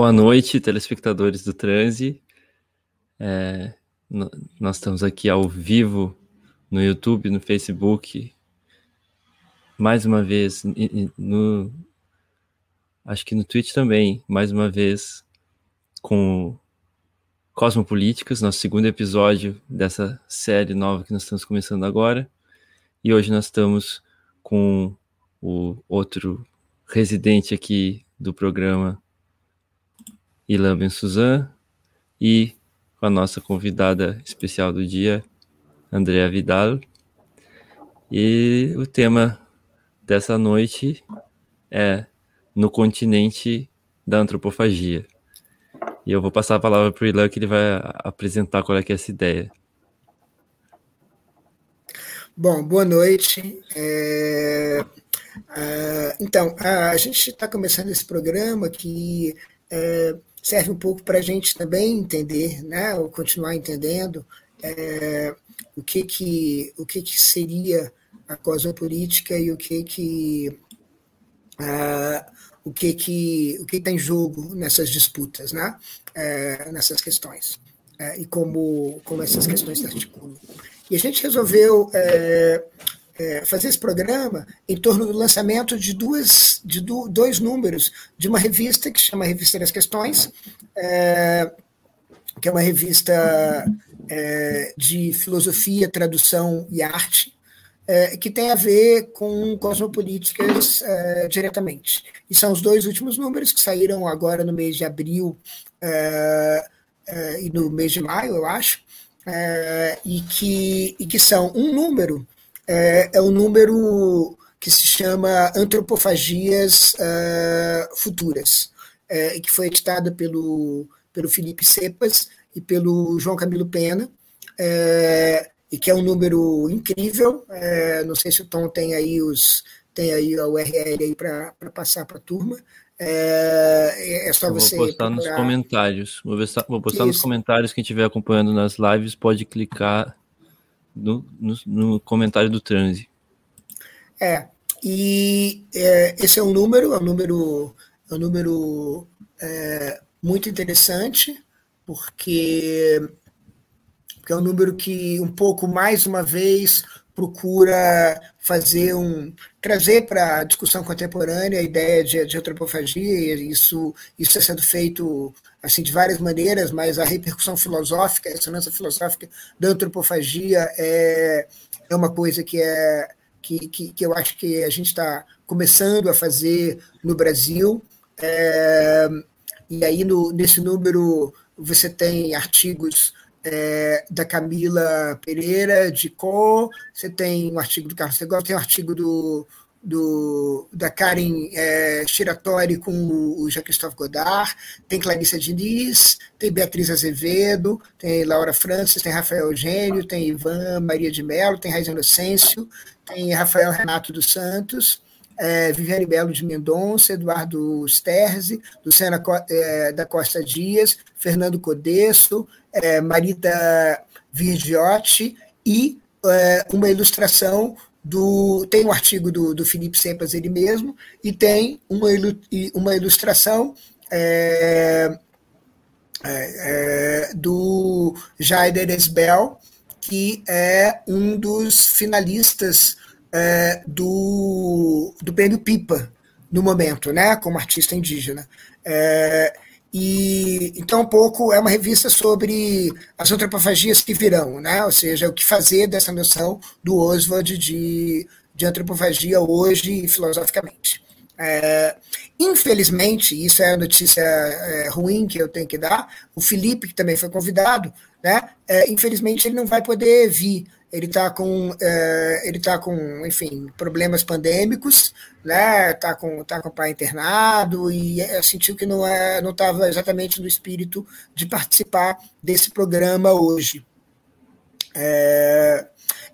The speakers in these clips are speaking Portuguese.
Boa noite, telespectadores do Transe. É, nós estamos aqui ao vivo no YouTube, no Facebook, mais uma vez, no, acho que no Twitch também, mais uma vez, com Cosmopolíticas, nosso segundo episódio dessa série nova que nós estamos começando agora. E hoje nós estamos com o outro residente aqui do programa, Ilan Ben Suzan, e com a nossa convidada especial do dia, Andrea Vidal. E o tema dessa noite é no continente da antropofagia. E eu vou passar a palavra para o Ilan, que ele vai apresentar qual é, que é essa ideia. Bom, boa noite. É... Uh, então, a gente está começando esse programa que é, serve um pouco para a gente também entender, né, ou continuar entendendo é, o que que o que que seria a cosmopolítica e o que que uh, o que que o que está em jogo nessas disputas, né, é, nessas questões é, e como como essas questões se articulam. E a gente resolveu é, fazer esse programa em torno do lançamento de, duas, de do, dois números de uma revista que chama Revista das Questões, é, que é uma revista é, de filosofia, tradução e arte, é, que tem a ver com cosmopolíticas é, diretamente. E são os dois últimos números que saíram agora no mês de abril é, e no mês de maio, eu acho, e, que, e que são um número é, é um número que se chama Antropofagias uh, Futuras, é, que foi editado pelo, pelo Felipe Cepas e pelo João Camilo Pena, é, e que é um número incrível. É, não sei se o Tom tem aí os tem aí a URL aí para passar para a turma. É, é só Eu você. Vou postar procurar. nos comentários. Vou, postar, vou postar nos comentários. Quem estiver acompanhando nas lives pode clicar no, no, no comentário do transe. É, e é, esse é um número, é um número, é um número é, muito interessante, porque, porque é um número que um pouco mais uma vez procura fazer um trazer para a discussão contemporânea a ideia de, de antropofagia, isso isso está sendo feito assim de várias maneiras, mas a repercussão filosófica, a ressonância filosófica da antropofagia é, é uma coisa que é que, que, que eu acho que a gente está começando a fazer no Brasil. É, e aí no, nesse número você tem artigos é, da Camila Pereira de Co, você tem um artigo do Carlos Segol, tem um artigo do, do, da Karen é, Shiratori com o Jean-Christophe Godard, tem Clarissa Diniz, tem Beatriz Azevedo, tem Laura Francis, tem Rafael Eugênio, tem Ivan Maria de Mello, tem Raiz Inocêncio, tem Rafael Renato dos Santos, é, Viviane Belo de Mendonça, Eduardo Sterzi, Luciana é, da Costa Dias, Fernando Codesso, é, Marita Virgiotti e é, uma ilustração do. Tem um artigo do, do Felipe Sempas ele mesmo, e tem uma, uma ilustração. É, é, é, do Jaider Esbel, que é um dos finalistas é, do, do prêmio Pipa no momento, né, como artista indígena. É, e então um pouco é uma revista sobre as antropofagias que virão, né? Ou seja, o que fazer dessa noção do Oswald de, de antropofagia hoje filosoficamente. É, infelizmente, isso é a notícia é, ruim que eu tenho que dar. O Felipe, que também foi convidado, né? É, infelizmente ele não vai poder vir ele está com, é, ele tá com, enfim, problemas pandêmicos, né? Está com, tá com o pai internado e é, sentiu que não é, não estava exatamente no espírito de participar desse programa hoje. É,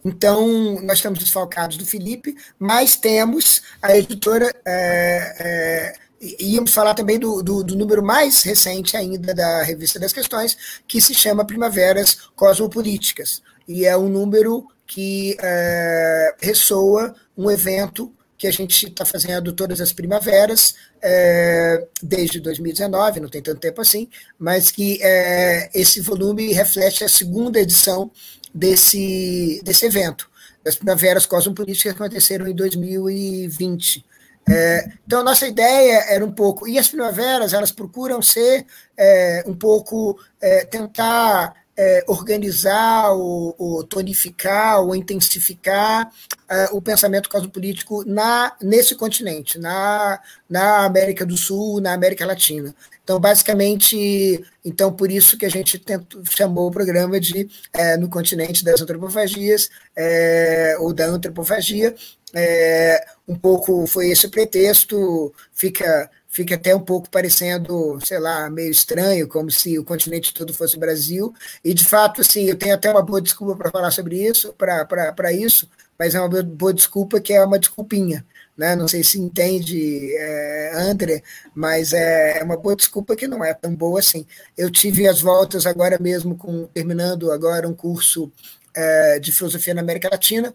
então, nós estamos desfalcados do Felipe, mas temos a editora. É, íamos falar também do, do, do, número mais recente ainda da Revista das Questões, que se chama Primaveras Cosmopolíticas e é um número que é, ressoa um evento que a gente está fazendo todas as primaveras, é, desde 2019, não tem tanto tempo assim, mas que é, esse volume reflete a segunda edição desse, desse evento, das primaveras cosmopolíticas que aconteceram em 2020. É, então, a nossa ideia era um pouco. E as primaveras, elas procuram ser é, um pouco. É, tentar é, organizar, ou, ou, tonificar, ou intensificar é, o pensamento cosmopolítico na, nesse continente, na, na América do Sul, na América Latina. Então, basicamente, então por isso que a gente tentou, chamou o programa de é, No Continente das Antropofagias, é, ou da Antropofagia, é, um pouco foi esse pretexto, fica, fica até um pouco parecendo, sei lá, meio estranho, como se o continente todo fosse o Brasil, e de fato, assim, eu tenho até uma boa desculpa para falar sobre isso, para isso, mas é uma boa desculpa que é uma desculpinha, né? Não sei se entende, é, André, mas é, é uma boa desculpa que não é tão boa assim. Eu tive as voltas agora mesmo, com terminando agora um curso é, de filosofia na América Latina,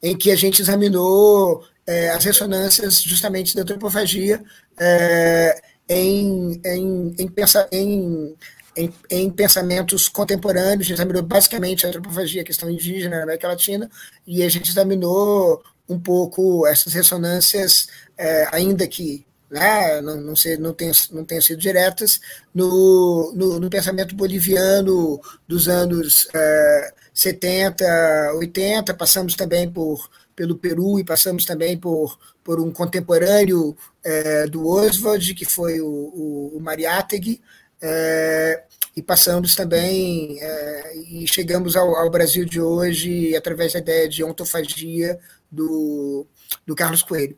em que a gente examinou é, as ressonâncias justamente da antropofagia é, em, em, em, pensa, em, em, em, pensamentos contemporâneos, a gente examinou basicamente a antropofagia, a questão indígena na América Latina, e a gente examinou um pouco essas ressonâncias, é, ainda que né, não, não, sei, não, tenham, não tenham sido diretas, no, no, no pensamento boliviano dos anos é, 70, 80, passamos também por, pelo Peru e passamos também por, por um contemporâneo é, do Oswald, que foi o, o, o Mariátegui, é, e passamos também é, e chegamos ao, ao, Brasil de hoje através da ideia de ontofagia do, do Carlos Coelho.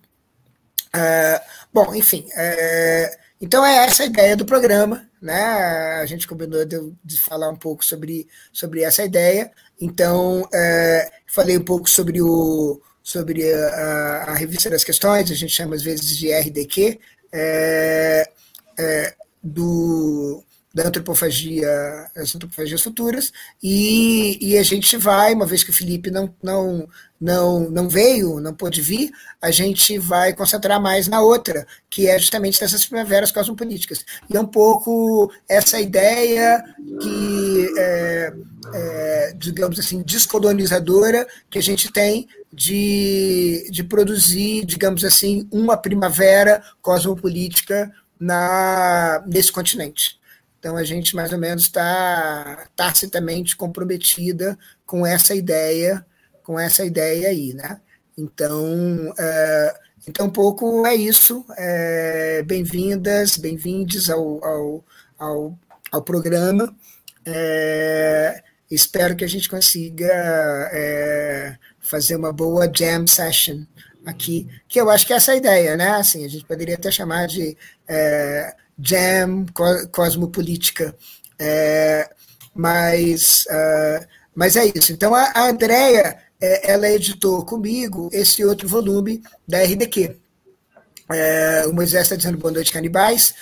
É, bom, enfim, é, então é essa a ideia do programa, né? A gente combinou de, de falar um pouco sobre, sobre essa ideia. Então, é, falei um pouco sobre, o, sobre a, a, revista das questões, a gente chama às vezes de RDQ, é, é, do, da antropofagia, as antropofagias futuras, e, e a gente vai, uma vez que o Felipe não, não, não, não veio, não pôde vir, a gente vai concentrar mais na outra, que é justamente dessas primaveras cosmopolíticas. E é um pouco essa ideia que, é, é, digamos assim, descolonizadora que a gente tem de, de produzir, digamos assim, uma primavera cosmopolítica nesse continente. Então a gente mais ou menos está tacitamente comprometida com essa ideia, com essa ideia aí, né? Então, é, então um pouco é isso. É, Bem-vindas, bem-vindes ao, ao, ao, ao, programa. É, espero que a gente consiga é, fazer uma boa jam session aqui, que eu acho que é essa a ideia, né? Assim, a gente poderia até chamar de é, jam cosmopolítica. É, mas, uh, mas é isso. Então, a, a Andrea, é, ela editou comigo esse outro volume da RDQ. É, o Moisés está dizendo boa noite, canibais.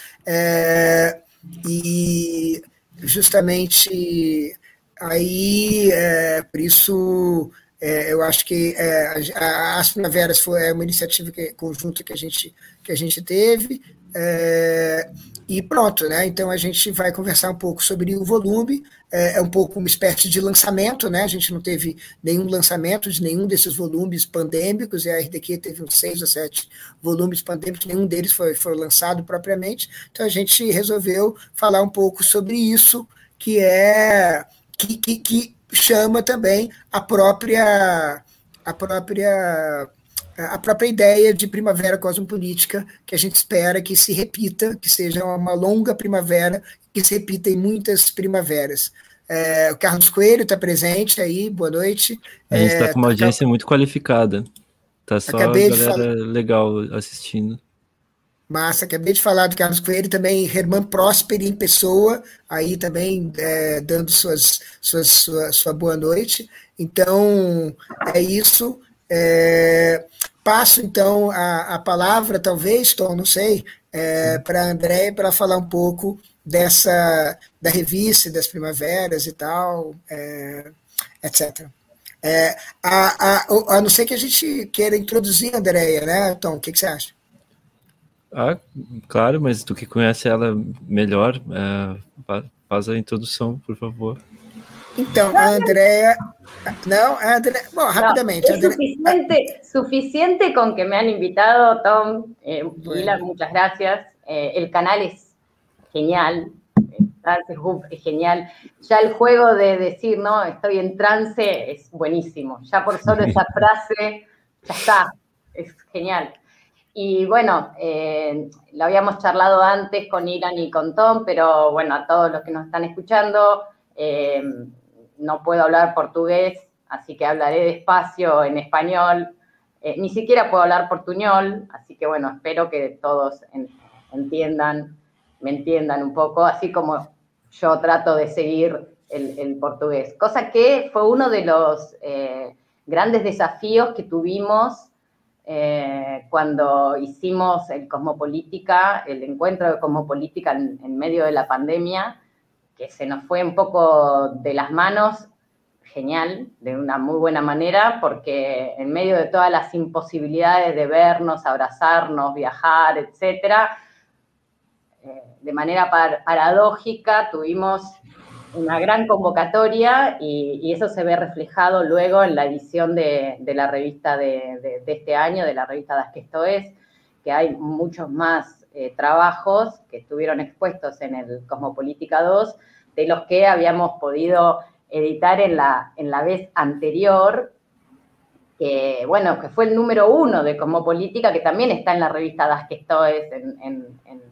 E justamente aí, é, por isso, é, eu acho que é, a, as Primaveras foi uma iniciativa que, conjunta que a gente, que a gente teve. É, e pronto, né? Então a gente vai conversar um pouco sobre o volume, é, é, um pouco uma espécie de lançamento, né? A gente não teve nenhum lançamento de nenhum desses volumes pandêmicos, e a RDQ teve uns seis ou sete volumes pandêmicos, nenhum deles foi, foi lançado propriamente. Então a gente resolveu falar um pouco sobre isso, que é que, que, que chama também a própria a própria a própria ideia de primavera cosmopolítica, que a gente espera que se repita, que seja uma longa primavera, que se repita em muitas primaveras. É, o Carlos Coelho está presente aí, boa noite. A gente está é, com uma audiência muito qualificada. Tá só Acabei a galera falar... legal assistindo. Massa, acabei de falar do Carlos Coelho, também Herman Prósperi em pessoa, aí também é, dando suas, suas, sua, sua boa noite. Então, é isso. É, passo então a, a, palavra, talvez, Tom, não sei, é, para a André para falar um pouco dessa da revista, das primaveras e tal, é, etc. É, a, a, a não ser que a gente queira introduzir a Andrea, né, Tom? O que, que você acha? Ah, claro, mas tu que conhece ela melhor, é, faz a introdução, por favor. Então, a Andrea. No, Andrea, bueno, rápidamente. No, es suficiente, suficiente, con que me han invitado, Tom, eh, bueno. muchas gracias. Eh, el canal es genial, Hub es genial. Ya el juego de decir, no, estoy en trance es buenísimo. Ya por solo esa frase, ya está, es genial. Y bueno, eh, lo habíamos charlado antes con Iran y con Tom, pero bueno, a todos los que nos están escuchando, eh, no puedo hablar portugués, así que hablaré despacio en español. Eh, ni siquiera puedo hablar portuñol, así que bueno, espero que todos entiendan, me entiendan un poco, así como yo trato de seguir el, portugués. Cosa que fue uno de los grandes desafíos que tuvimos eh, cuando hicimos el Cosmopolítica, el encuentro de Cosmopolítica en, medio de la pandemia, que se nos fue un poco de las manos, genial, de una muy buena manera, porque en medio de todas las imposibilidades de vernos, abrazarnos, viajar, etcétera, eh, de manera paradójica tuvimos una gran convocatoria y, eso se ve reflejado luego en la edición de, la revista de, este año, de la revista Das que esto es, que hay muchos más eh, trabajos que estuvieron expuestos en el Cosmopolítica 2, de los que habíamos podido editar en la, en la vez anterior, que bueno, que fue el número uno de Cosmopolítica, que también está en la revista Das que esto es en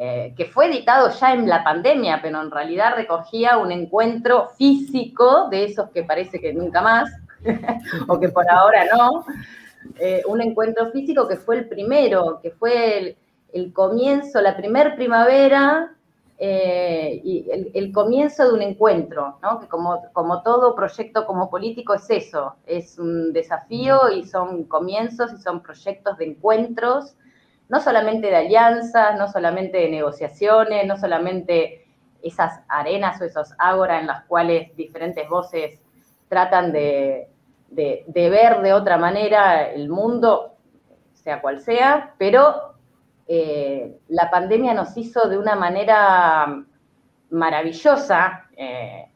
eh, que fue editado ya en la pandemia, pero en realidad recogía un encuentro físico de esos que parece que nunca más, o que por ahora no, eh, un encuentro físico que fue el primero, que fue el, comienzo, la primer primavera eh, y el, comienzo de un encuentro, ¿no? que como, como todo proyecto como político es eso, es un desafío y son comienzos y son proyectos de encuentros no solamente de alianzas, no solamente de negociaciones, no solamente esas arenas o esos ágoras en las cuales diferentes voces tratan de, ver de otra manera el mundo, sea cual sea, pero eh, la pandemia nos hizo de una manera maravillosa eh,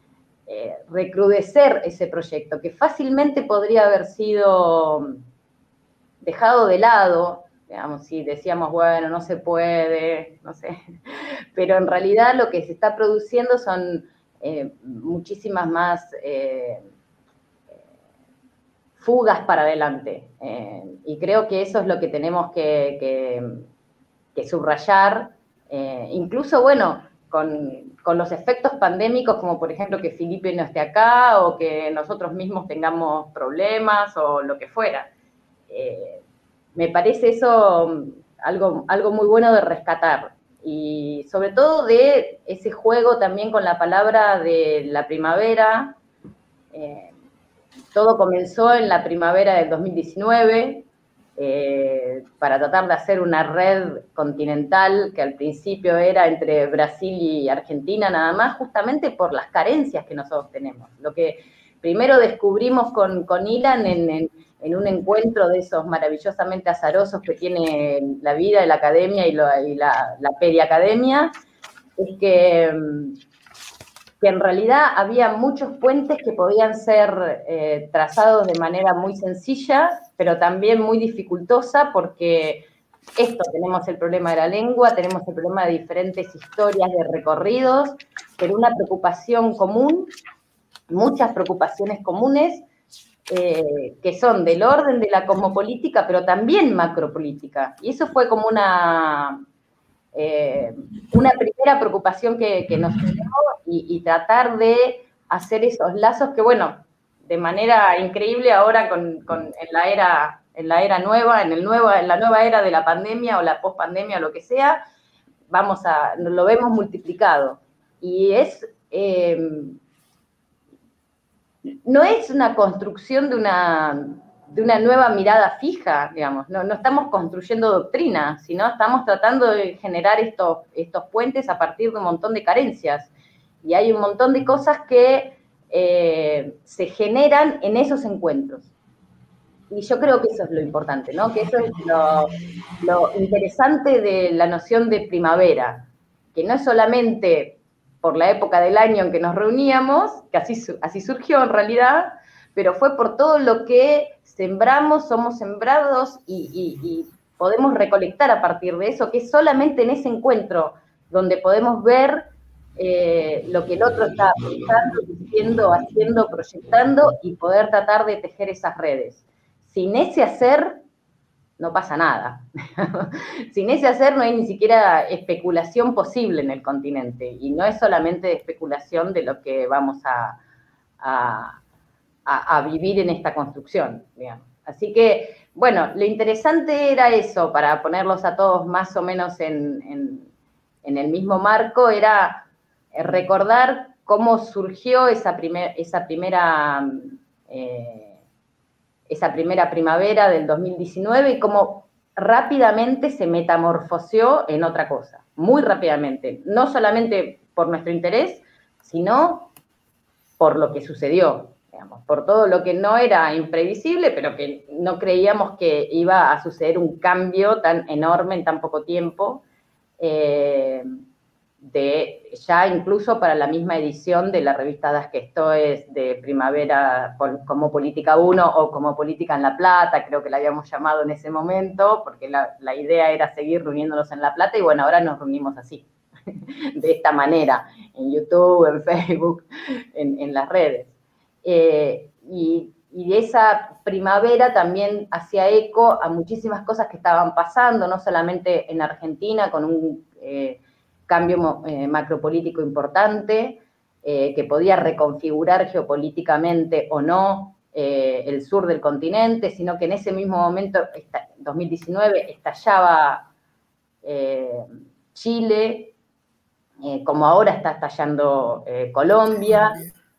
eh, recrudecer ese proyecto, que fácilmente podría haber sido dejado de lado digamos, si decíamos, bueno, no se puede, no sé, pero en realidad lo que se está produciendo son eh, muchísimas más eh, fugas para adelante. Eh, y creo que eso es lo que tenemos que, subrayar, incluso, bueno, con, con, los efectos pandémicos, como por ejemplo que Felipe no esté acá o que nosotros mismos tengamos problemas o lo que fuera me parece eso mm, algo, algo muy bueno de rescatar. Y sobre todo de ese juego también con la palabra de la primavera. Eh, todo comenzó en la primavera del 2019 eh, para tratar de hacer una red continental que al principio era entre Brasil y Argentina nada más, justamente por las carencias que nosotros tenemos. Lo que primero descubrimos con, con Ilan en en un encuentro de esos maravillosamente azarosos que tiene la vida de la academia y, la, la periacademia, es que, que, en realidad había muchos puentes que podían ser eh, trazados de manera muy sencilla, pero también muy dificultosa, porque esto, tenemos el problema de la lengua, tenemos el problema de diferentes historias de recorridos, pero una preocupación común, muchas preocupaciones comunes, eh, que son del orden de la cosmopolítica, pero también macropolítica. Y eso fue como una, eh, una primera preocupación que, nos dio y, tratar de hacer esos lazos que, bueno, de manera increíble ahora con, en, la era, en la era nueva, en, el nueva, en la nueva era de la pandemia o la pospandemia, lo que sea, vamos a, lo vemos multiplicado. Y es... Eh, no es una construcción de una, de una nueva mirada fija, digamos, no, estamos construyendo doctrina, sino estamos tratando de generar estos, estos puentes a partir de un montón de carencias. Y hay un montón de cosas que eh, se generan en esos encuentros. Y yo creo que eso es lo importante, ¿no? Que eso es lo, interesante de la noción de primavera, que no es solamente por la época del año en que nos reuníamos, que así, así surgió en realidad, pero fue por todo lo que sembramos, somos sembrados y, podemos recolectar a partir de eso, que es solamente en ese encuentro donde podemos ver eh, lo que el otro está pensando, diciendo, haciendo, proyectando y poder tratar de tejer esas redes. Sin ese hacer, no pasa nada. Sin ese hacer no hay ni siquiera especulación posible en el continente. Y no es solamente especulación de lo que vamos a, a, vivir en esta construcción. Así que, bueno, lo interesante era eso, para ponerlos a todos más o menos en, el mismo marco, era recordar cómo surgió esa, esa primera... Eh, esa primera primavera del 2019 y cómo rápidamente se metamorfoseó en otra cosa, muy rápidamente, no solamente por nuestro interés, sino por lo que sucedió, digamos, por todo lo que no era imprevisible, pero que no creíamos que iba a suceder un cambio tan enorme en tan poco tiempo. Eh, de ya incluso para la misma edición de la revista Das que esto es de Primavera como Política 1 o como Política en La Plata, creo que la habíamos llamado en ese momento, porque la, idea era seguir reuniéndonos en La Plata y bueno, ahora nos reunimos así, de esta manera, en YouTube, en Facebook, en, las redes. Eh, y, y esa primavera también hacía eco a muchísimas cosas que estaban pasando, no solamente en Argentina, con un... Eh, cambio eh, macropolítico importante eh, que podía reconfigurar geopolíticamente o no eh, el sur del continente, sino que en ese mismo momento, 2019, estallaba Chile, como ahora está estallando Colombia,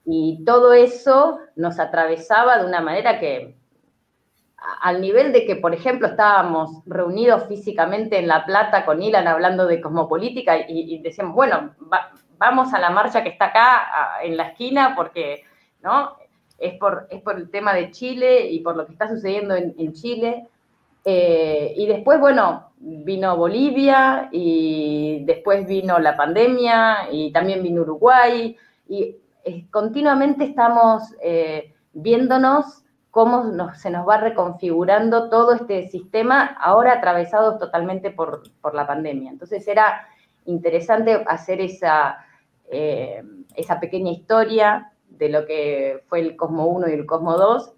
y todo eso nos atravesaba de una manera que al nivel de que, por ejemplo, estábamos reunidos físicamente en La Plata con Ilan hablando de cosmopolítica y, decíamos, bueno, vamos a la marcha que está acá en la esquina porque, ¿no? Es por, es por el tema de Chile y por lo que está sucediendo en, Chile. Eh, y después, bueno, vino Bolivia y después vino la pandemia y también vino Uruguay y eh, continuamente estamos eh, viéndonos cómo se nos va reconfigurando todo este sistema, ahora atravesado totalmente por, la pandemia. Entonces era interesante hacer esa, eh, esa pequeña historia de lo que fue el Cosmo 1 y el Cosmo 2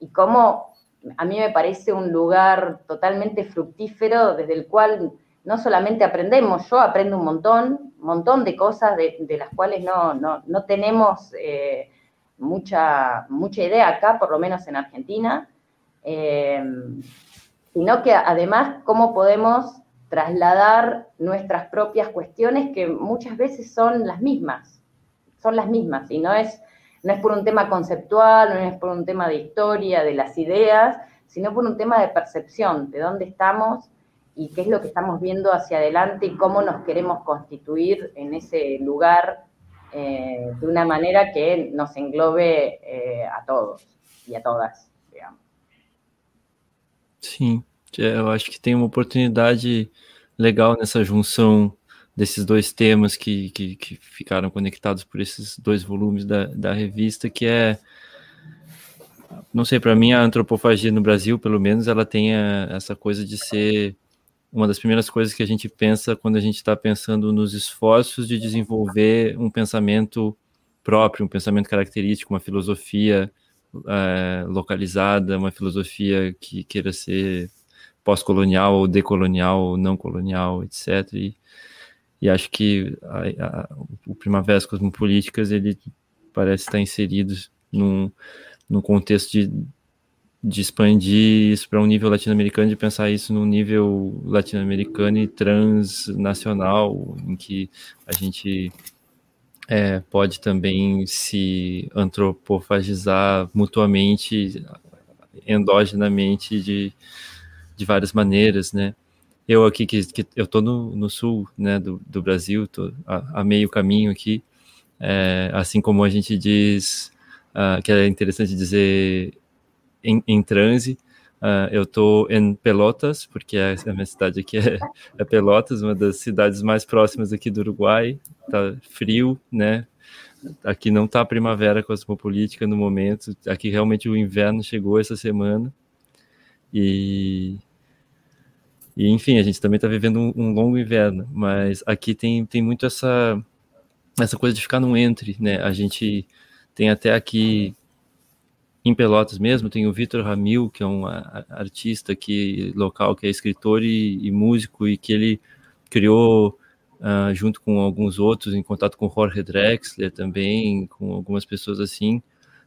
y cómo a mí me parece un lugar totalmente fructífero desde el cual no solamente aprendemos, yo aprendo un montón, un montón de cosas de, las cuales no, no, tenemos... Eh, mucha, mucha idea acá, por lo menos en Argentina, eh, sino que además cómo podemos trasladar nuestras propias cuestiones que muchas veces son las mismas, son las mismas, y es, no es por un tema conceptual, no es por un tema de historia, de las ideas, sino por un tema de percepción, de dónde estamos y qué es lo que estamos viendo hacia adelante y cómo nos queremos constituir en ese lugar eh, de uma maneira que nos englobe eh, a todos e a todas, digamos. Sim, eu acho que tem uma oportunidade legal nessa junção desses dois temas que, que, que ficaram conectados por esses dois volumes da, da revista, que é não sei, para mim a antropofagia no Brasil, pelo menos, ela tem a, essa coisa de ser uma das primeiras coisas que a gente pensa quando a gente está pensando nos esforços de desenvolver um pensamento próprio, um pensamento característico, uma filosofia é, localizada, uma filosofia que queira ser pós-colonial ou decolonial ou não colonial, etc. E, e acho que a, a, o Primaveras Cosmopolíticas ele parece estar inserido num, num contexto de de expandir isso para um nível latino-americano, de pensar isso num nível latino-americano e transnacional, em que a gente é, pode também se antropofagizar mutuamente, endogenamente, de, de várias maneiras, né? Eu aqui, que, que eu estou no, no, sul né, do, do Brasil, estou a, a, meio caminho aqui, é, assim como a gente diz uh, que é interessante dizer em, em transe. Uh, eu estou em Pelotas, porque a, a minha cidade aqui é, é, Pelotas, uma das cidades mais próximas aqui do Uruguai. Tá frio, né? Aqui não tá primavera cosmopolítica no momento. Aqui realmente o inverno chegou essa semana. E, e enfim, a gente também está vivendo um, um, longo inverno, mas aqui tem, tem muito essa, essa coisa de ficar no entre, né? A gente tem até aqui em Pelotas mesmo, tem o Vitor Ramil, que é um artista aqui local, que é escritor e, e músico, e que ele criou, uh, junto com alguns outros, em contato com Jorge Drexler também, com algumas pessoas assim,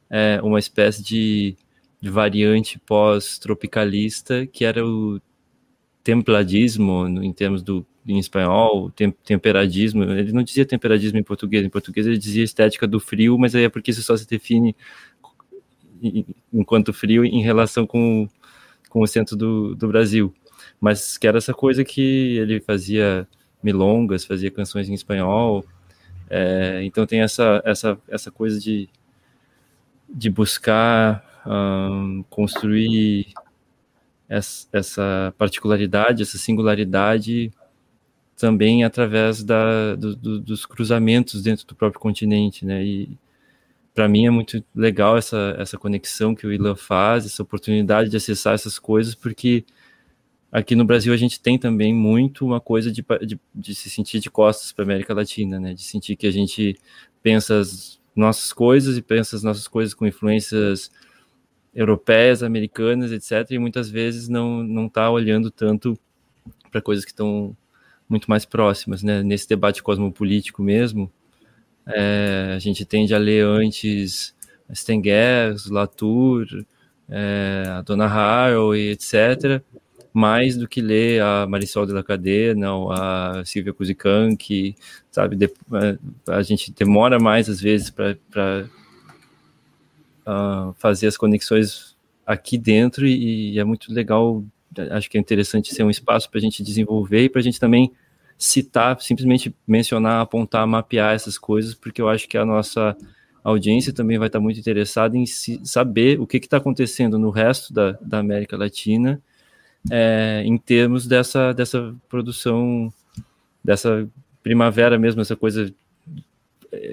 é, uma espécie de, de variante pós-tropicalista, que era o templadismo, em termos do em espanhol, tem, temperadismo, ele não dizia temperadismo em português, em português ele dizia estética do frio, mas aí é porque isso só se define enquanto frio em relação com, com o centro do, do Brasil. Mas que era essa coisa que ele fazia milongas, fazia canções em espanhol. É, então tem essa, essa, essa coisa de, de buscar um, construir essa, essa particularidade, essa singularidade também através da, do, do, dos cruzamentos dentro do próprio continente, né? E, para mim é muito legal essa, essa conexão que o Ilan faz, essa oportunidade de acessar essas coisas, porque aqui no Brasil a gente tem também muito uma coisa de, de, de se sentir de costas para a América Latina, né? De sentir que a gente pensa as nossas coisas e pensa as nossas coisas com influências europeias, americanas, etc. E muitas vezes não não está olhando tanto para coisas que estão muito mais próximas, né? Nesse debate cosmopolítico mesmo, é, a gente tende a ler antes Stengers, Latour, é, a Dona Haraway, etc., mais do que ler a Marisol de la Cadena ou a Silvia Kuzikank, sabe? De, é, a gente demora mais, às vezes, para uh, ah, fazer as conexões aqui dentro e, e é muito legal, acho que é interessante ser um espaço para a gente desenvolver e para a gente também citar, simplesmente mencionar, apontar, mapear essas coisas, porque eu acho que a nossa audiência também vai estar muito interessada em saber o que está acontecendo no resto da, da América Latina é, em termos dessa, dessa produção, dessa primavera mesmo, essa coisa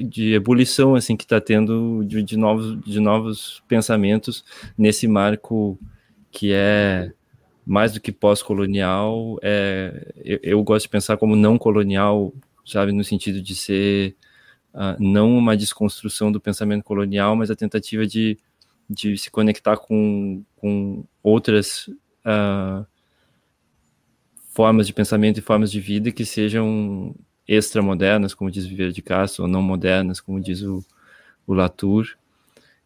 de ebulição assim que está tendo de, de, novos, de novos pensamentos nesse marco que é mais do que pós-colonial, é, eu, eu, gosto de pensar como não colonial, sabe, no sentido de ser uh, não uma desconstrução do pensamento colonial, mas a tentativa de, de se conectar com, com outras uh, formas de pensamento e formas de vida que sejam extramodernas, como diz Viver de Castro, ou não modernas, como diz o, o Latour,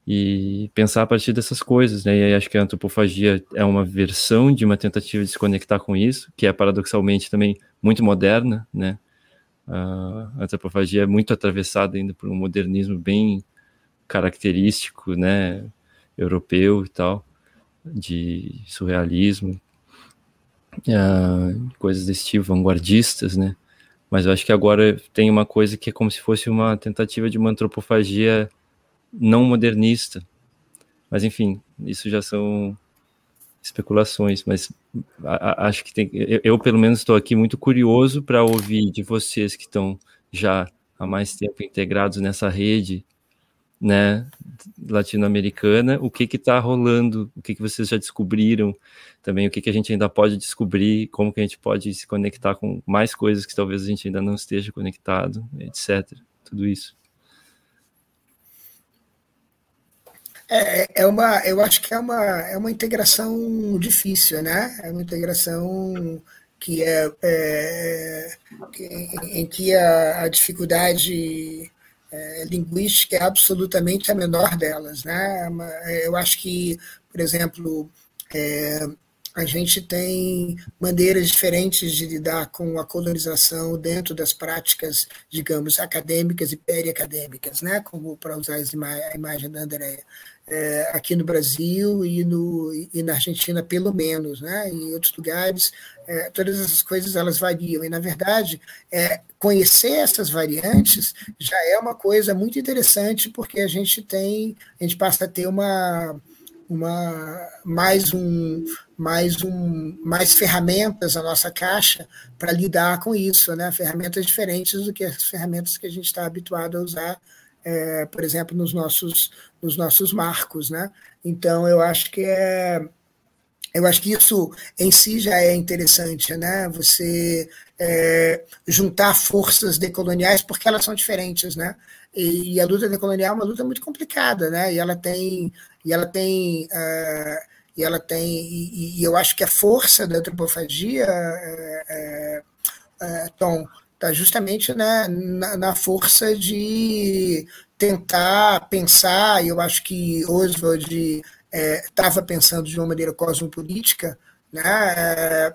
e pensar a partir dessas coisas, né? E aí acho que a antropofagia é uma versão de uma tentativa de se conectar com isso, que é paradoxalmente também muito moderna, né? A antropofagia é muito atravessada ainda por um modernismo bem característico, né? Europeu e tal, de surrealismo, uh, coisas desse tipo, vanguardistas, né? Mas eu acho que agora tem uma coisa que é como se fosse uma tentativa de uma antropofagia não modernista. Mas enfim, isso já são especulações, mas a, a, acho que tem. Eu, eu, pelo menos, estou aqui muito curioso para ouvir de vocês que estão já há mais tempo integrados nessa rede, né, latino-americana, o que está rolando, o que que vocês já descobriram, também o que que a gente ainda pode descobrir, como que a gente pode se conectar com mais coisas que talvez a gente ainda não esteja conectado, etc. Tudo isso. É, é uma, eu acho que é uma, é uma integração difícil, né? É uma integração que é, é em que a, a dificuldade é, linguística é absolutamente a menor delas, né? Eu acho que, por exemplo, é, a gente tem maneiras diferentes de lidar com a colonização dentro das práticas, digamos, acadêmicas e periacadêmicas, né? como para usar a imagem da Andrea. É, aqui no Brasil e, no, e na Argentina, pelo menos, né? em outros lugares, é, todas essas coisas elas variam. E, na verdade, é, conhecer essas variantes já é uma coisa muito interessante, porque a gente tem, a gente passa a ter uma uma mais um mais um mais ferramentas na nossa caixa para lidar com isso, né? Ferramentas diferentes do que as ferramentas que a gente está habituado a usar, é, por exemplo, nos nossos nos nossos marcos, né? Então eu acho que é eu acho que isso em si já é interessante, né? Você é, juntar forças decoloniais porque elas são diferentes, né? E, e, a luta decolonial é uma luta muito complicada, né? E ela tem e ela tem uh, e ela tem e, e, eu acho que a força da antropofagia uh, uh, Tom está justamente né, na, na, força de tentar pensar. E eu acho que Oswald estava pensando de uma maneira cosmopolítica né,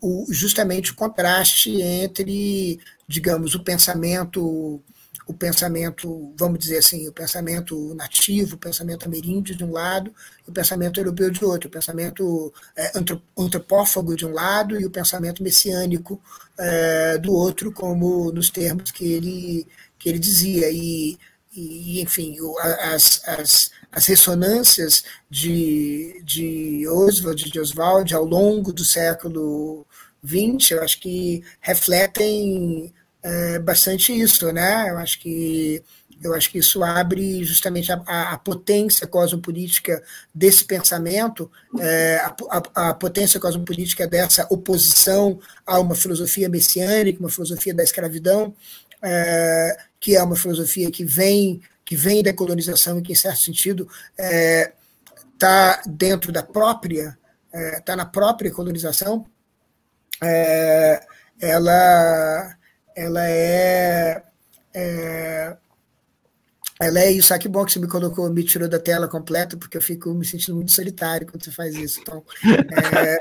o, justamente o contraste entre digamos o pensamento o pensamento, vamos dizer assim, o pensamento nativo, o pensamento ameríndio de um lado, o pensamento europeu de outro, o pensamento é, antropófago de um lado e o pensamento messiânico é, do outro, como nos termos que ele, que ele dizia. E, e enfim, as, as, as ressonâncias de, de Oswald, de Oswald, ao longo do século XX, eu acho que refletem é, bastante isso, né? Eu acho que eu acho que isso abre justamente a, a, a potência cosmopolítica desse pensamento, é, a, a, potência cosmopolítica dessa oposição a uma filosofia messiânica, uma filosofia da escravidão, é, que é uma filosofia que vem que vem da colonização e que, em certo sentido, está é, dentro da própria, está é, na própria colonização, é, ela ela é, é ela é isso. Ah, que bom que você me colocou, me tirou da tela completa, porque eu fico me sentindo muito solitário quando você faz isso. Então, é,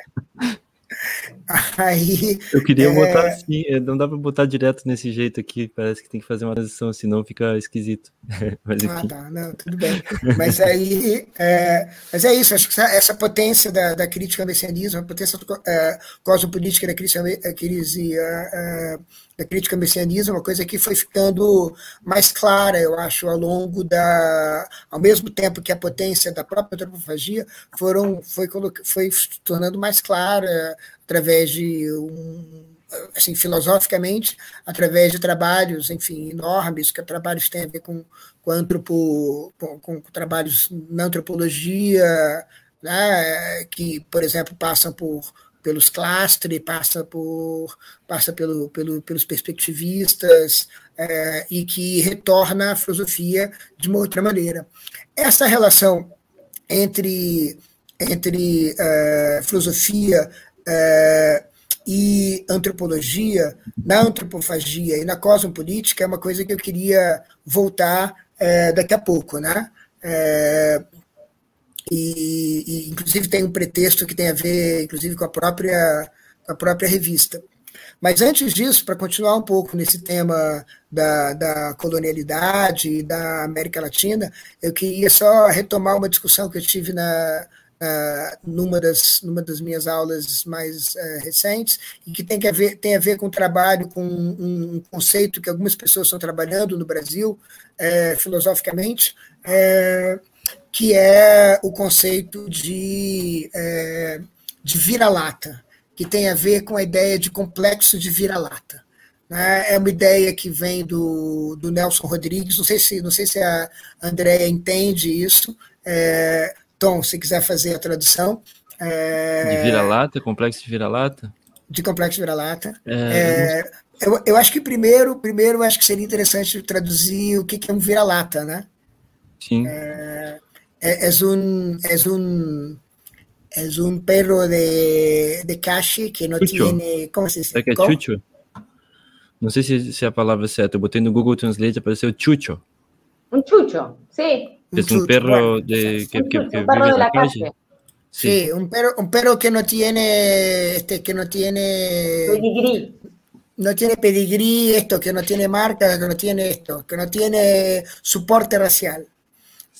Aí, eu queria é... botar assim, é, não dá para botar direto nesse jeito aqui, parece que tem que fazer uma transição, senão fica esquisito. mas, ah, tá, não, tudo bem. Mas aí, é, mas é isso, acho que essa potência da, da crítica ao messianismo, a potência é, cosmopolítica da crise, a crise, a, da crítica messianismo, é uma coisa que foi ficando mais clara, eu acho, ao longo da. Ao mesmo tempo que a potência da própria antropofagia foram, foi, foi se tornando mais clara através de um, assim, filosoficamente, através de trabalhos, enfim, enormes, que trabalhos têm a ver com, com, antropo, com, com trabalhos na antropologia, né, que, por exemplo, passam por pelos clastres, passa por passa pelo, pelo pelos perspectivistas é, e que retorna à filosofia de uma outra maneira. Essa relação entre entre é, filosofia é, e antropologia, na antropofagia e na cosmopolítica é uma coisa que eu queria voltar é, daqui a pouco, né? E, e, inclusive tem um pretexto que tem a ver, inclusive, com a própria, com a própria revista. Mas antes disso, para continuar um pouco nesse tema da, da colonialidade e da América Latina, eu queria só retomar uma discussão que eu tive na, na numa, das, numa das minhas aulas mais uh, recentes, e que tem, que ver, tem a ver com trabalho, com um, um conceito que algumas pessoas estão trabalhando no Brasil, uh, filosoficamente, uh, que é o conceito de, é, de vira-lata, que tem a ver com a ideia de complexo de vira-lata. Né? É uma ideia que vem do, do Nelson Rodrigues, não sei se, não sei se a Andrea entende isso. É, Tom, se quiser fazer a tradução. É, de vira-lata, complexo de vira-lata? De complexo de vira-lata. É, é, eu, eu acho que primeiro, primeiro acho que seria interessante traduzir o que, que é um vira-lata, né? Sim. É, es un, es un, es un perro de, de calle que no chucho. tiene. ¿Cómo se dice? É que é chucho? Não sei se, se é a palavra certa. Eu botei no Google Translate apareceu chucho. Um chucho, sí. Es un, un perro de, que, que, que un perro de la calle. calle. Sí, un perro, un perro que no tiene, este, que no tiene Pedigrí. no tiene pedigrí, esto, que no tiene marca, que no tiene esto, que no tiene soporte racial.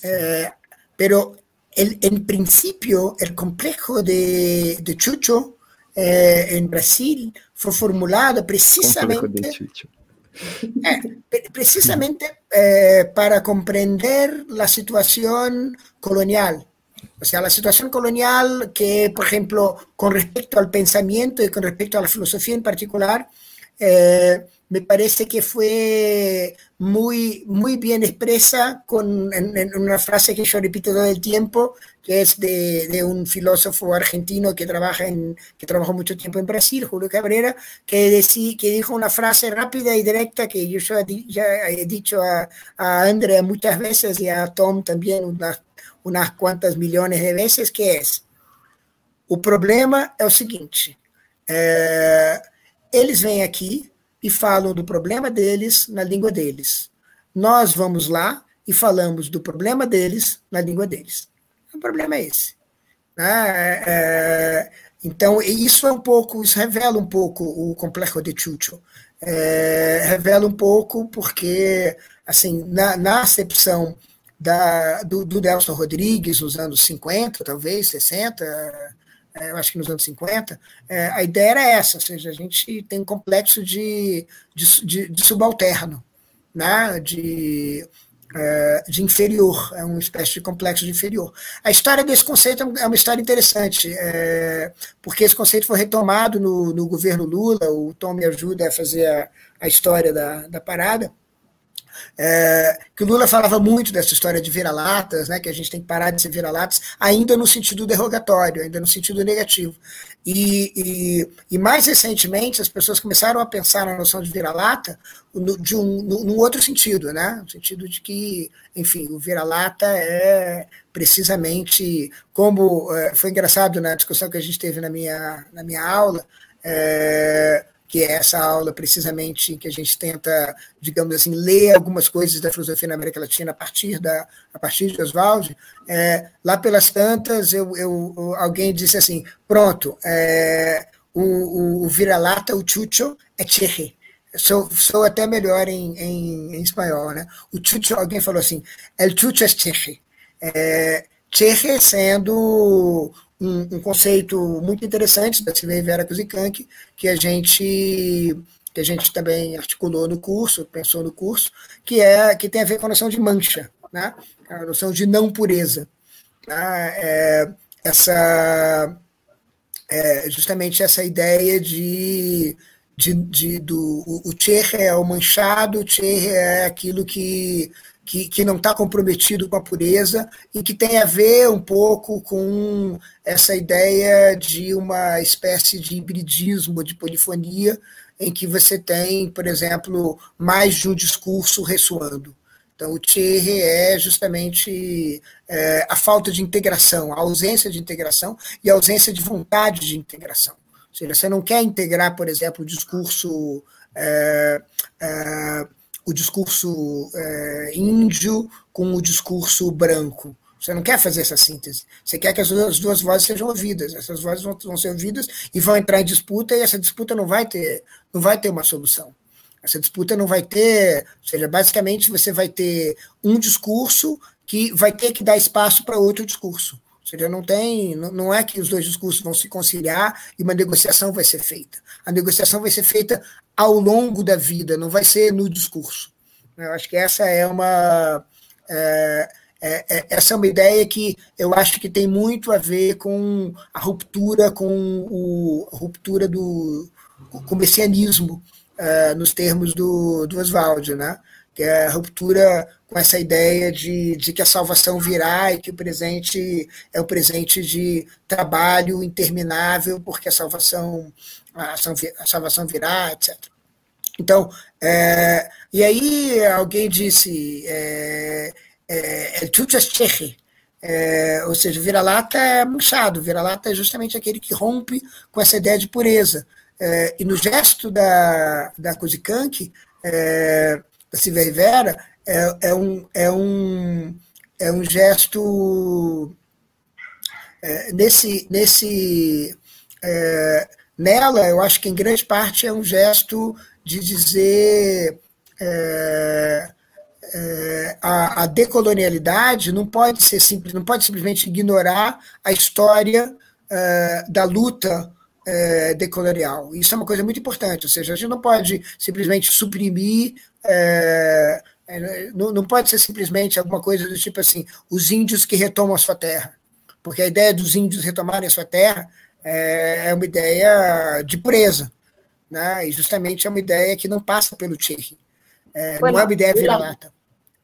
Eh, pero el, en principio el complejo de, de Chucho eh, en Brasil fue formulado precisamente, eh, pre- precisamente eh, para comprender la situación colonial. O sea, la situación colonial que, por ejemplo, con respecto al pensamiento y con respecto a la filosofía en particular, eh, me parece que fue muy, muy bien expresa con, en, una frase que yo repito todo el tiempo, que es de, de un filósofo argentino que, trabaja en, que trabajó mucho tiempo en Brasil, Julio Cabrera, que, decí, que dijo una frase rápida y directa que yo ya, ya he dicho a, Andrea muchas veces y a Tom también unas, unas cuantas millones de veces, que es, o problema é o seguinte, é, eles vêm aqui e falam do problema deles na língua deles. Nós vamos lá e falamos do problema deles na língua deles. O problema é esse. né? É, é, então, isso é um pouco, isso revela um pouco o complexo de Chucho. É, revela um pouco porque, assim, na, na acepção da, do, do Nelson Rodrigues, nos anos 50, talvez, 60, é, eu acho que nos anos 50, é, a ideia era essa, ou seja, a gente tem um complexo de, de, de, de subalterno, né? de, é, de inferior, é uma espécie de complexo de inferior. A história desse conceito é uma história interessante, é, porque esse conceito foi retomado no, no governo Lula, o Tom me ajuda a fazer a, a história da, da parada, é, que o Lula falava muito dessa história de vira-latas, né, que a gente tem que parar de ser vira-latas, ainda no sentido derrogatório, ainda no sentido negativo. E, e, e, mais recentemente, as pessoas começaram a pensar na noção de vira-lata de um, num outro sentido, né? no sentido de que, enfim, o vira-lata é precisamente como é, foi engraçado na discussão que a gente teve na minha, na minha aula. É, que é essa aula precisamente que a gente tenta, digamos assim, ler algumas coisas da filosofia na América Latina a partir, da, a partir de Oswald. É, lá pelas tantas, eu, eu, alguém disse assim, pronto, é, o, o vira-lata, o chucho, é tcheje. Sou, sou até melhor em, em, em, espanhol, né? O chucho, alguém falou assim, el chucho é tcheje. É, sendo um, um, conceito muito interessante da Silvia Vera Kuzikank, que a gente que a gente também articulou no curso, pensou no curso, que é que tem a ver com a noção de mancha, né? a noção de não pureza. Tá? É, essa é justamente essa ideia de, de, de do o, o é o manchado, o é aquilo que que, que não está comprometido com a pureza e que tem a ver um pouco com essa ideia de uma espécie de hibridismo, de polifonia, em que você tem, por exemplo, mais de um discurso ressoando. Então, o Thierry é justamente é, a falta de integração, a ausência de integração e a ausência de vontade de integração. Ou seja, você não quer integrar, por exemplo, o discurso. É, é, o discurso é, índio com o discurso branco. Você não quer fazer essa síntese. Você quer que as duas, as duas vozes sejam ouvidas. Essas vozes vão, vão, ser ouvidas e vão entrar em disputa, e essa disputa não vai ter, não vai ter uma solução. Essa disputa não vai ter, ou seja, basicamente você vai ter um discurso que vai ter que dar espaço para outro discurso. Ou seja, não tem, não é que os dois discursos vão se conciliar e uma negociação vai ser feita. A negociação vai ser feita ao longo da vida, não vai ser no discurso. Eu acho que essa é uma é, é, essa é uma ideia que eu acho que tem muito a ver com a ruptura com o a ruptura do com o messianismo uh, nos termos do, do Oswald, né? Que é a ruptura com essa ideia de, de que a salvação virá e que o presente é o presente de trabalho interminável, porque a salvação, a, salvação virá, etc. Então, é, e aí alguém disse, é, é, é, ou seja, vira-lata é manchado, vira-lata é justamente aquele que rompe com essa ideia de pureza. É, e no gesto da, da Kuzikank, é, da Silvia Rivera é, é, um, é, um, é um gesto é, nesse, nesse é, nela, eu acho que em grande parte é um gesto de dizer é, é, a, a, decolonialidade não pode ser simples, não pode simplesmente ignorar a história é, da luta é, decolonial. Isso é uma coisa muito importante, ou seja, a gente não pode simplesmente suprimir é, é, não, não pode ser simplesmente alguma coisa do tipo assim, os índios que retomam a sua terra. Porque a ideia dos índios retomarem a sua terra é, é uma ideia de presa. Né? E justamente é uma ideia que não passa pelo Che. É, bueno, no es una idea vira-lata.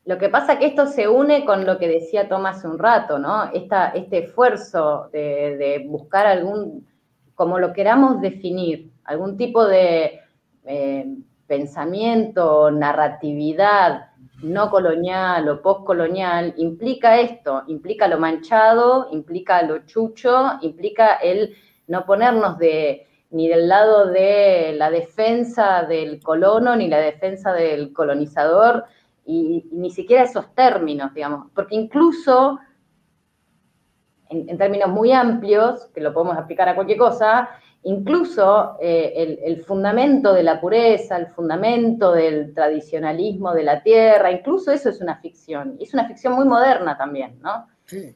Lo que pasa que esto se une con lo que decía Tomás un rato, ¿no? Esta, este esfuerzo de, de, buscar algún, como lo queramos definir, algún tipo de eh, pensamiento, narratividad no colonial o postcolonial, implica esto, implica lo manchado, implica lo chucho, implica el no ponernos de, ni del lado de la defensa del colono, ni la defensa del colonizador, y, ni siquiera esos términos, digamos, porque incluso, en, términos muy amplios, que lo podemos aplicar a cualquier cosa, incluso eh, el, fundamento de la pureza, el fundamento del tradicionalismo de la tierra, incluso eso es una ficción, y es una ficción muy moderna también, ¿no?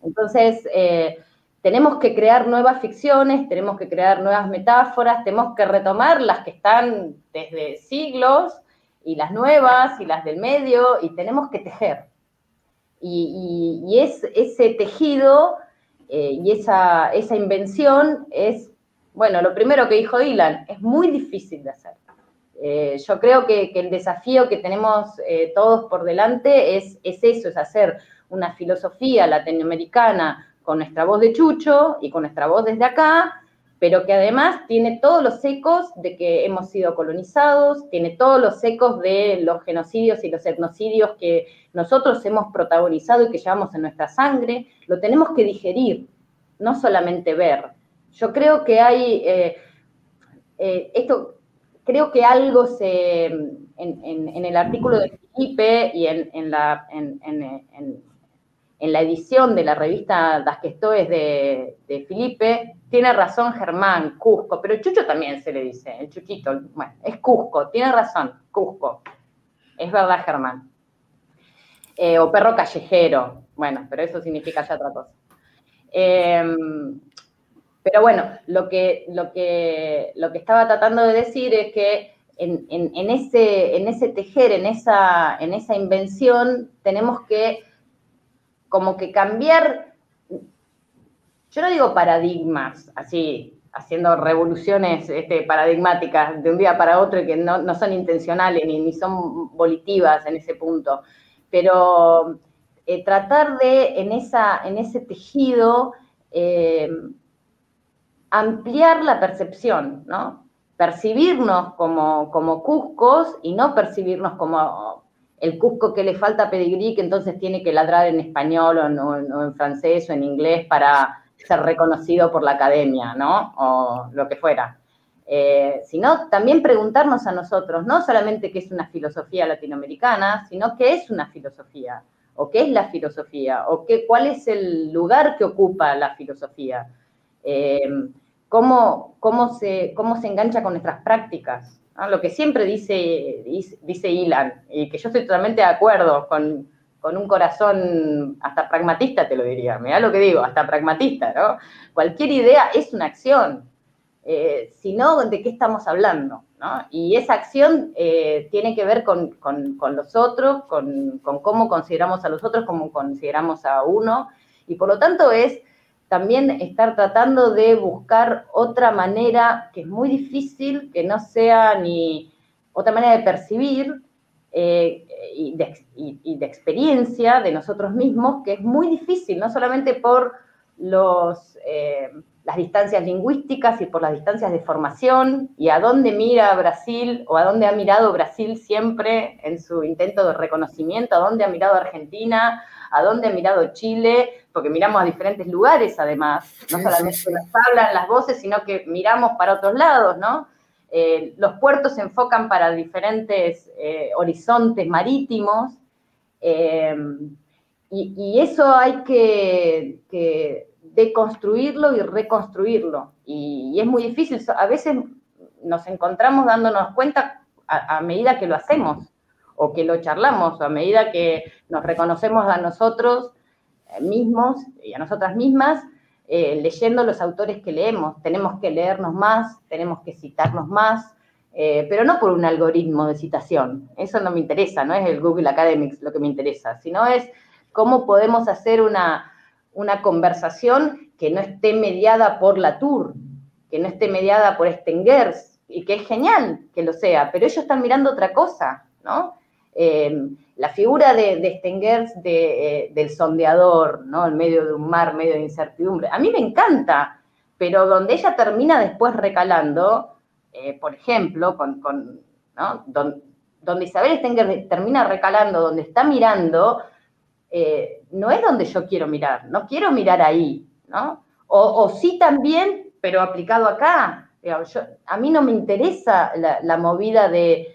Entonces, eh, tenemos que crear nuevas ficciones, tenemos que crear nuevas metáforas, tenemos que retomar las que están desde siglos y las nuevas y las del medio y tenemos que tejer. Y, es, ese tejido eh, y esa, esa invención es, bueno, lo primero que dijo Dylan, es muy difícil de hacer. Eh, yo creo que, el desafío que tenemos eh, todos por delante es, es eso, es hacer una filosofía latinoamericana con nuestra voz de Chucho y con nuestra voz desde acá, pero que además tiene todos los ecos de que hemos sido colonizados, tiene todos los ecos de los genocidios y los etnocidios que nosotros hemos protagonizado y que llevamos en nuestra sangre, lo tenemos que digerir, no solamente ver. Yo creo que hay, eh, eh, esto, creo que algo se, en, el artículo de Felipe y en, la, en, la edición de la revista Das Questoes de, de Felipe, tiene razón Germán, Cusco, pero Chucho también se le dice, el Chuchito, bueno, es Cusco, tiene razón, Cusco. Es verdad, Germán. Eh, o perro callejero, bueno, pero eso significa ya otra cosa. Em, pero bueno, lo que, lo, que, lo que estaba tratando de decir es que en, en, ese, en ese tejer, en esa, en esa invención, tenemos que como que cambiar, yo no digo paradigmas, así, haciendo revoluciones este, paradigmáticas de un día para otro y que no, son intencionales ni, son volitivas en ese punto, pero eh, tratar de en, esa, en ese tejido eh, ampliar la percepción, ¿no? Percibirnos como, como cuscos y no percibirnos como el Cusco que le falta pedigrí, que entonces tiene que ladrar en español o, en francés o en inglés para ser reconocido por la academia, ¿no? O lo que fuera. Eh, sino también preguntarnos a nosotros, no solamente qué es una filosofía latinoamericana, sino qué es una filosofía, o qué es la filosofía, o qué, cuál es el lugar que ocupa la filosofía, eh, cómo, cómo, se, cómo se engancha con nuestras prácticas, lo que siempre dice, dice, Ilan, y que yo estoy totalmente de acuerdo con, un corazón hasta pragmatista, te lo diría, da lo que digo, hasta pragmatista, ¿no? Cualquier idea es una acción, eh, si no, ¿de qué estamos hablando? Y esa acción eh, tiene que ver con, los otros, con, con, cómo consideramos a los otros, cómo consideramos a uno, y por lo tanto es también estar tratando de buscar otra manera que es muy difícil, que no sea ni otra manera de percibir eh, y, de, experiencia de nosotros mismos, que es muy difícil, no solamente por los, eh, las distancias lingüísticas y por las distancias de formación, y a dónde mira Brasil o a dónde ha mirado Brasil siempre en su intento de reconocimiento, a dónde ha mirado Argentina, a dónde ha mirado Chile, porque miramos a diferentes lugares además, no solamente las hablan las voces, sino que miramos para otros lados, ¿no? Eh, los puertos se enfocan para diferentes eh, horizontes marítimos, eh, y, eso hay que, deconstruirlo y reconstruirlo. Y, es muy difícil. A veces nos encontramos dándonos cuenta a, medida que lo hacemos o que lo charlamos, a medida que nos reconocemos a nosotros mismos y a nosotras mismas, eh, leyendo los autores que leemos. Tenemos que leernos más, tenemos que citarnos más, eh, pero no por un algoritmo de citación. Eso no me interesa, no es el Google Academics lo que me interesa, sino es cómo podemos hacer una, una conversación que no esté mediada por la Tour, que no esté mediada por Stengers, y que es genial que lo sea, pero ellos están mirando otra cosa, ¿no? Eh, la figura de, de Stengers eh, del sondeador, ¿no? En medio de un mar, medio de incertidumbre, a mí me encanta, pero donde ella termina después recalando, eh, por ejemplo, con, ¿no? donde Isabel Stengers termina recalando, donde está mirando, no es donde yo quiero mirar, no quiero mirar ahí, ¿no? O, sí también, pero aplicado acá. a mí no me interesa la, movida de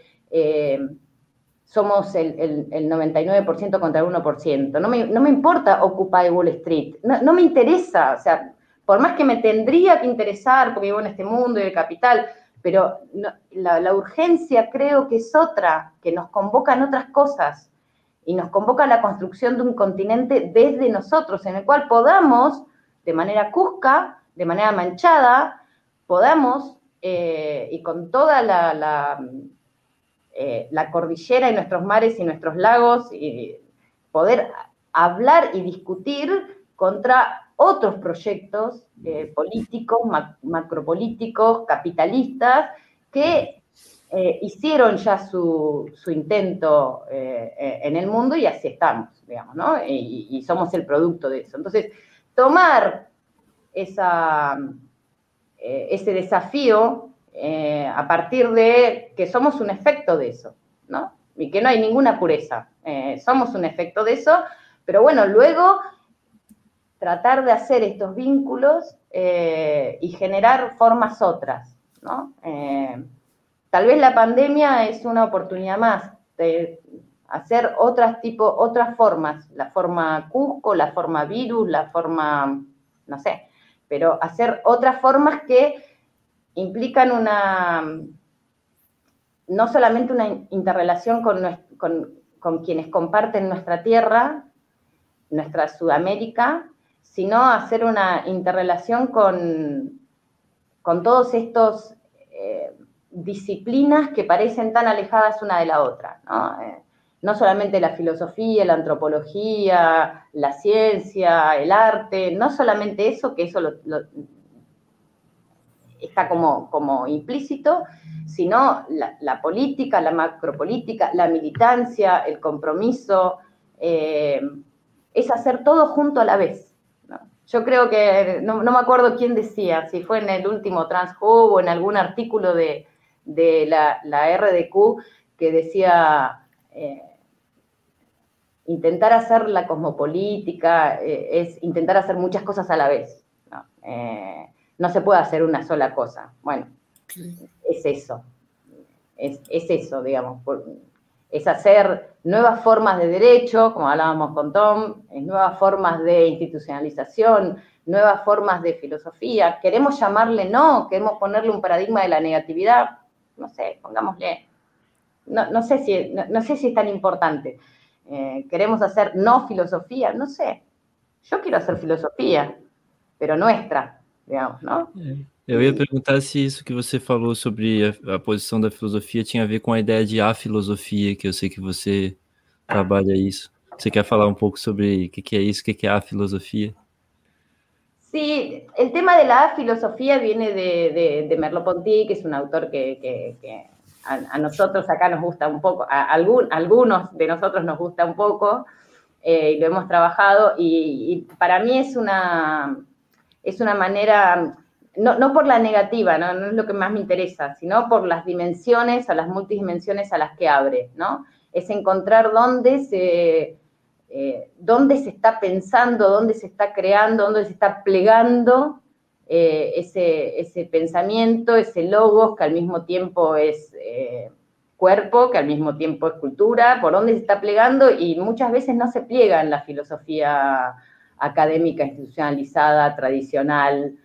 somos el, 99% contra el 1%. No me, no me importa Occupy Wall Street, no, me interesa, o sea, por más que me tendría que interesar, porque vivo en este mundo y el capital, pero la, urgencia creo que es otra, que nos convoca en otras cosas y nos convoca a la construcción de un continente desde nosotros, en el cual podamos, de manera cusca, de manera manchada, podamos, eh, y con toda la eh, la cordillera y nuestros mares y nuestros lagos y poder hablar y discutir contra otros proyectos eh, políticos, macropolíticos, capitalistas, que eh, hicieron ya su, intento en el mundo y así estamos, digamos, ¿no? Y, somos el producto de eso. Entonces, tomar esa, ese desafío eh, a partir de que somos un efecto de eso, ¿no? Y que no hay ninguna pureza. Eh, somos un efecto de eso, pero bueno, luego tratar de hacer estos vínculos eh, y generar formas otras, ¿no? tal vez la pandemia es una oportunidad más de hacer otras tipo, otras formas, la forma Cusco, la forma virus, la forma, no sé, pero hacer otras formas que implican una, no solamente una interrelación con, quienes comparten nuestra tierra, nuestra Sudamérica, sino hacer una interrelación con, con todos estos eh, disciplinas que parecen tan alejadas una de la otra. ¿no? Eh, solamente la filosofía, la antropología, la ciencia, el arte, no solamente eso, que eso lo, está como, como implícito, sino la, política, la macropolítica, la militancia, el compromiso, eh, es hacer todo junto a la vez. Yo creo que, no, me acuerdo quién decía, si fue en el último TransHub o en algún artículo de, la, RDQ que decía... Eh, intentar hacer la cosmopolítica eh, es intentar hacer muchas cosas a la vez no se puede hacer una sola cosa. Bueno, es eso, es, eso, digamos, es hacer nuevas formas de derecho, como hablábamos con Tom, nuevas formas de institucionalización, nuevas formas de filosofía. Queremos llamarle no, queremos ponerle un paradigma de la negatividad, no sé, pongámosle, no, sé, si, no, sé si es tan importante. Eh, queremos hacer no filosofía, no sé. Yo quiero hacer filosofía, pero nuestra, digamos, não? Eu ia perguntar se isso que você falou sobre a, a, posição da filosofia tinha a ver com a ideia de a filosofia, que eu sei que você trabalha isso. Você quer falar um pouco sobre o que, que é isso, o que, que é a filosofia? Sí, el tema de la filosofía viene de, de, de Merleau-Ponty, que es un autor que, que, que a, a, nosotros acá nos gusta un poco, a algún, algunos de nosotros nos gusta un poco, eh, y lo hemos trabajado, y, y para mí es una, es una manera, no, por la negativa, ¿no? es lo que más me interesa, sino por las dimensiones, a las multidimensiones a las que abre, ¿no? Es encontrar dónde se, eh, dónde se está pensando, dónde se está creando, dónde se está plegando eh, ese, ese, pensamiento, ese logo que al mismo tiempo es eh, cuerpo, que al mismo tiempo es cultura, por dónde se está plegando y muchas veces no se pliega en la filosofía académica, institucionalizada, tradicional.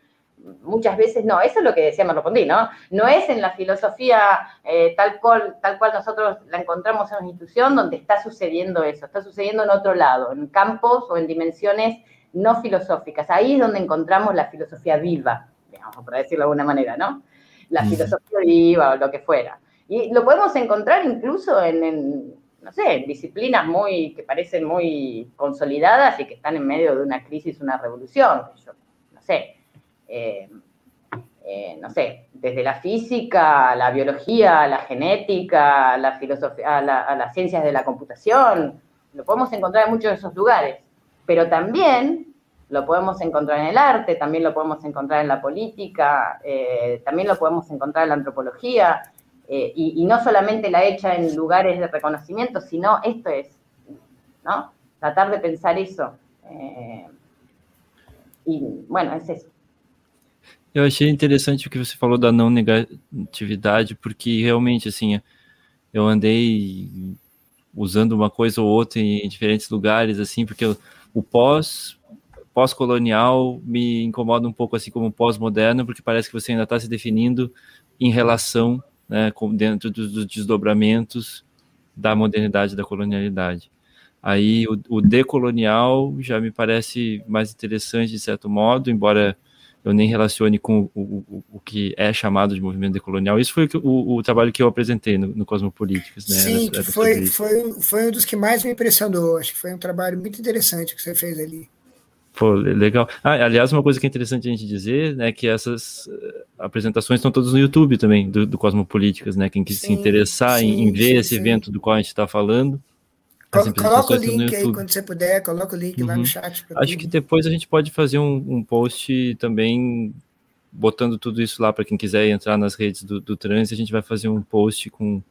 Muchas veces no, eso es lo que decía Merleau-Ponty, ¿no? No es en la filosofía eh, tal, cual, tal cual nosotros la encontramos en una institución donde está sucediendo eso, está sucediendo en otro lado, en campos o en dimensiones no filosóficas. Ahí es donde encontramos la filosofía viva, digamos, por decirlo de alguna manera, ¿no? La filosofía viva o lo que fuera. Y lo podemos encontrar incluso en, no sé, disciplinas muy, que parecen muy consolidadas y que están en medio de una crisis, una revolución. no sé, eh, eh, no sé, desde la física, la biología, la genética, la filosofía, a, las ciencias de la computación, lo podemos encontrar en muchos de esos lugares, pero también lo podemos encontrar en el arte, también lo podemos encontrar en la política, eh, también lo podemos encontrar en la antropología, eh, y, no solamente la hecha en lugares de reconocimiento, sino esto es, ¿no? Tratar de pensar eso. Eh, e, bueno, é isso. Eu achei interessante o que você falou da não negatividade, porque realmente, assim, eu andei usando uma coisa ou outra em diferentes lugares, assim, porque o pós pós-colonial me incomoda um pouco, assim como pós-moderno, porque parece que você ainda está se definindo em relação né, dentro dos, desdobramentos da modernidade da colonialidade. Aí o, o, decolonial já me parece mais interessante de certo modo, embora eu nem relacione com o, o, o que é chamado de movimento decolonial. Isso foi o, o trabalho que eu apresentei no, no Cosmopolíticas. Né? Sim, era, era foi, foi, foi um dos que mais me impressionou. Acho que foi um trabalho muito interessante que você fez ali. Pô, legal. Ah, aliás, uma coisa que é interessante a gente dizer, né, que essas uh, apresentações estão todas no YouTube também, do, do Cosmopolíticas, né? Quem quis se interessar sim, em, em, ver sim, esse evento do qual a gente está falando. Coloca o link aí quando você puder, coloca o link uhum. lá no chat. Acho tudo. que depois a gente pode fazer um, um post também botando tudo isso lá para quem quiser entrar nas redes do, do trânsito, a gente vai fazer um post com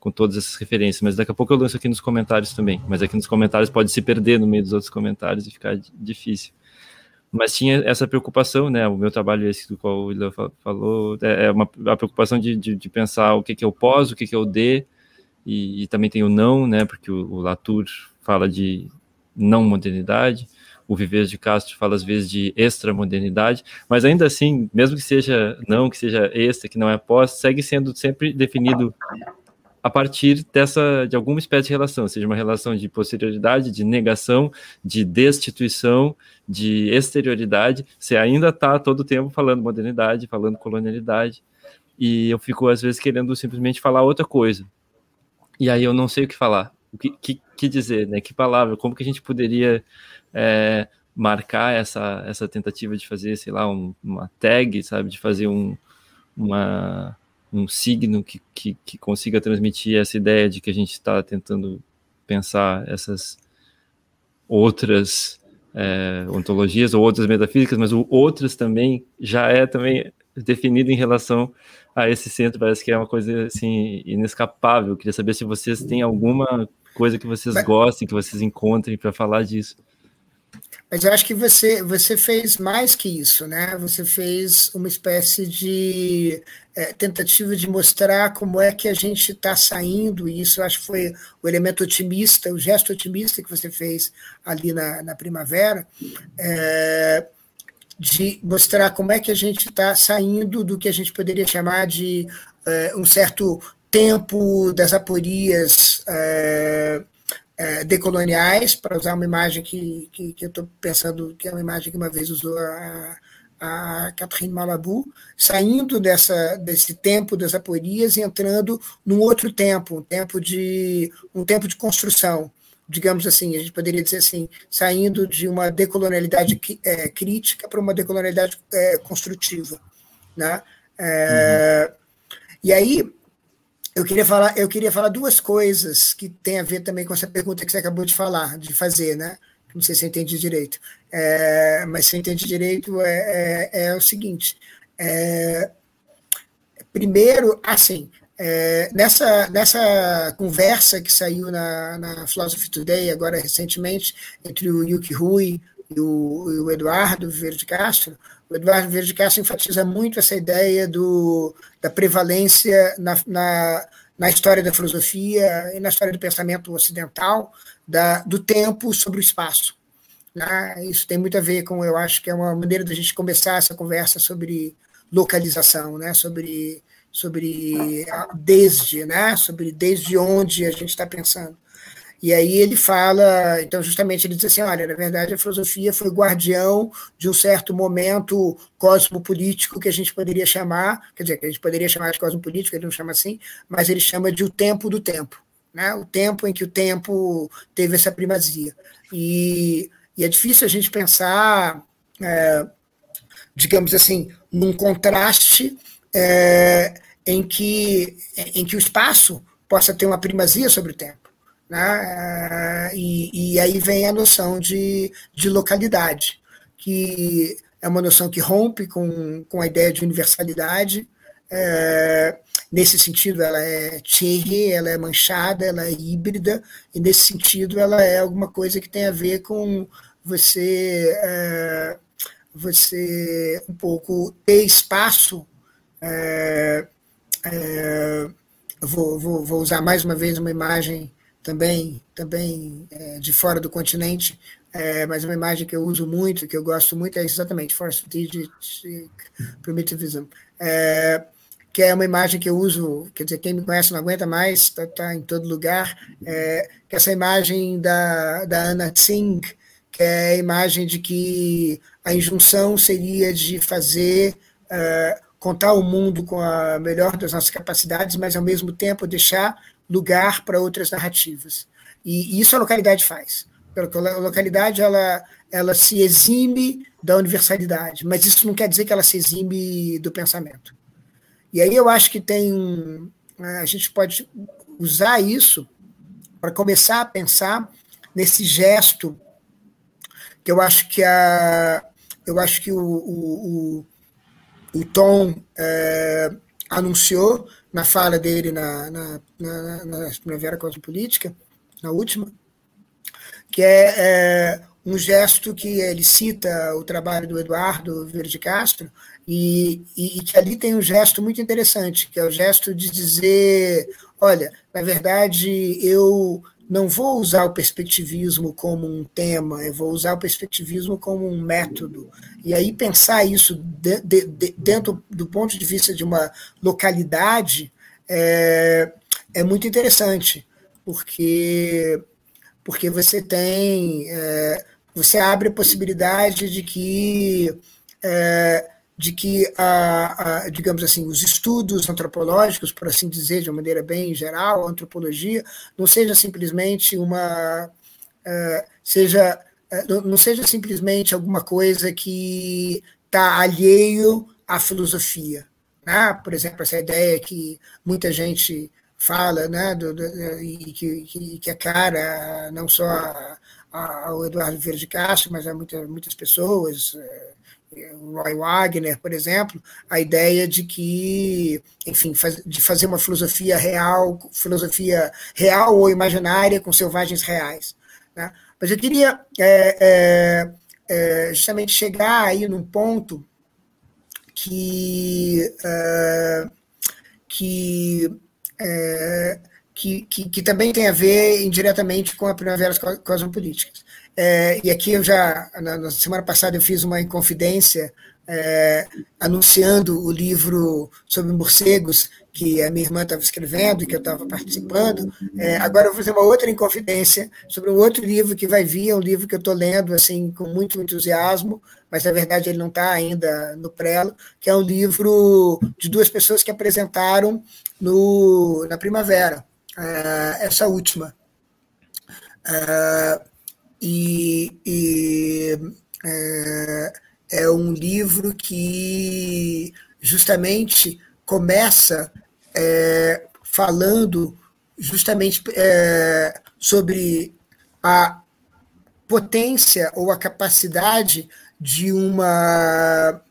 com todas essas referências, mas daqui a pouco eu lanço aqui nos comentários também. Mas aqui nos comentários pode se perder no meio dos outros comentários e ficar difícil. Mas tinha essa preocupação, né? O meu trabalho, esse do qual o William falou, é, é uma a preocupação de, de, de, pensar o que, que é o pós, o que, que é o e, e também tem o não, né? Porque o, o Latour fala de não modernidade, o Viver de Castro fala às vezes de extra-modernidade, mas ainda assim, mesmo que seja não, que seja extra, que não é pós, segue sendo sempre definido a partir dessa de alguma espécie de relação, seja uma relação de posterioridade, de negação, de destituição, de exterioridade. Você ainda está todo o tempo falando modernidade, falando colonialidade, e eu fico às vezes querendo simplesmente falar outra coisa. E aí eu não sei o que falar, o que, que, que dizer, né? Que palavra? Como que a gente poderia é, marcar essa essa tentativa de fazer, sei lá, um, uma tag, sabe, de fazer um uma um signo que, que, que consiga transmitir essa ideia de que a gente está tentando pensar essas outras é, ontologias ou outras metafísicas, mas o outras também já é também definido em relação a esse centro, parece que é uma coisa assim inescapável. Eu queria saber se vocês têm alguma coisa que vocês gostem, que vocês encontrem para falar disso. Mas eu acho que você, você fez mais que isso, né? Você fez uma espécie de é, tentativa de mostrar como é que a gente está saindo, e isso acho que foi o elemento otimista, o gesto otimista que você fez ali na, na primavera, é, de mostrar como é que a gente está saindo do que a gente poderia chamar de é, um certo tempo das aporias é, decoloniais, para usar uma imagem que, que, que eu estou pensando que é uma imagem que uma vez usou a, a Catherine Malabou, saindo dessa, desse tempo das aporias e entrando num outro tempo, um tempo de, um tempo de construção, digamos assim, a gente poderia dizer assim, saindo de uma decolonialidade é, crítica para uma decolonialidade é, construtiva. Né? É, uhum. E aí, eu queria falar, eu queria falar duas coisas que tem a ver também com essa pergunta que você acabou de falar, de fazer, né? Não sei se entende direito, é, mas se entende direito é, é, é o seguinte: é, primeiro, assim, é, nessa, nessa conversa que saiu na, na Philosophy Today, agora recentemente, entre o Yuki Rui e o, e o Eduardo Verde Castro, o Eduardo Verde Castro enfatiza muito essa ideia do, da prevalência na, na, na, história da filosofia e na história do pensamento ocidental da, do tempo sobre o espaço. Né? Isso tem muito a ver com, eu acho que é uma maneira da gente começar essa conversa sobre localização, né? sobre, sobre desde, né? sobre desde onde a gente está pensando. E aí ele fala, então justamente ele diz assim, olha, na verdade a filosofia foi guardião de um certo momento cosmopolítico que a gente poderia chamar, quer dizer, que a gente poderia chamar de cosmopolítico, ele não chama assim, mas ele chama de o tempo do tempo, né? O tempo em que o tempo teve essa primazia. E, e é difícil a gente pensar, é, digamos assim, num contraste é, em que em que o espaço possa ter uma primazia sobre o tempo. Né? E, e aí vem a noção de, de localidade, que é uma noção que rompe com, com a ideia de universalidade. É, nesse sentido, ela é cherry, ela é manchada, ela é híbrida, e nesse sentido, ela é alguma coisa que tem a ver com você, é, você um pouco ter espaço. É, é vou, vou, vou usar mais uma vez uma imagem também, também é, de fora do continente, é, mas uma imagem que eu uso muito, que eu gosto muito, é exatamente Force Digit Primitivism, é, que é uma imagem que eu uso, quer dizer, quem me conhece não aguenta mais, está tá em todo lugar, é, que é essa imagem da, da Anna Tsing, que é a imagem de que a injunção seria de fazer, é, contar o mundo com a melhor das nossas capacidades, mas ao mesmo tempo deixar lugar para outras narrativas. E, e, isso a localidade faz. A localidade ela, ela se exime da universalidade, mas isso não quer dizer que ela se exime do pensamento. E aí eu acho que tem a gente pode usar isso para começar a pensar nesse gesto que eu acho que a eu acho que o, o, o, o Tom é, anunciou na fala dele na, na, na, na Primavera Cosmopolítica, na última, que é, é, um gesto que ele cita o trabalho do Eduardo Verde Castro, e, e, e, que ali tem um gesto muito interessante, que é o gesto de dizer: olha, na verdade, eu não vou usar o perspectivismo como um tema, eu vou usar o perspectivismo como um método. E aí pensar isso de, de, de, dentro do ponto de vista de uma localidade é, é muito interessante, porque, porque você tem. É, você abre a possibilidade de que. É, de que, a, a, digamos assim, os estudos antropológicos, por assim dizer, de uma maneira bem geral, a antropologia, não seja simplesmente uma. Uh, seja, uh, não seja simplesmente alguma coisa que está alheio à filosofia. Né? Por exemplo, essa ideia que muita gente fala, né, do, do, e que, que, que é cara não só ao Eduardo Verde Castro, mas a muita, muitas pessoas. Roy Wagner, por exemplo, a ideia de que, enfim, faz, de fazer uma filosofia real, filosofia real ou imaginária com selvagens reais. Né? Mas eu queria é, é, é, justamente chegar aí num ponto que, é, que, é, que, que, que, também tem a ver indiretamente com a primavera cosmopolíticas. É, e aqui eu já, na, na, semana passada, eu fiz uma inconfidência é, anunciando o livro sobre morcegos que a minha irmã estava escrevendo e que eu estava participando. É, agora eu vou fazer uma outra inconfidência sobre um outro livro que vai vir, é um livro que eu estou lendo assim com muito entusiasmo, mas na verdade ele não está ainda no prelo, que é um livro de duas pessoas que apresentaram no, na primavera, é, essa última. É, e, e é, é, um livro que justamente começa é, falando justamente é, sobre a potência ou a capacidade de uma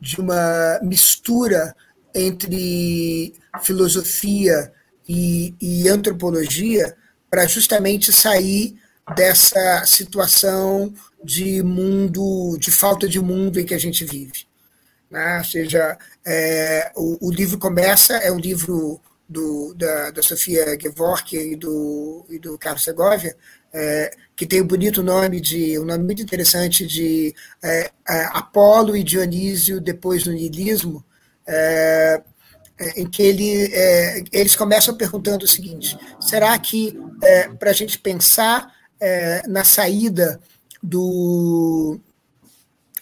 de uma mistura entre filosofia e, e antropologia para justamente sair dessa situação de mundo, de falta de mundo em que a gente vive. Né? Ou seja, é, o, o, livro começa, é um livro do, da, da Sofia Gevork e do, e do Carlos Segovia, é, que tem o bonito nome de, um nome muito interessante de é, é Apolo e Dionísio depois do niilismo, é, é, em que ele, eles começam perguntando o seguinte: será que para a gente pensar na saída do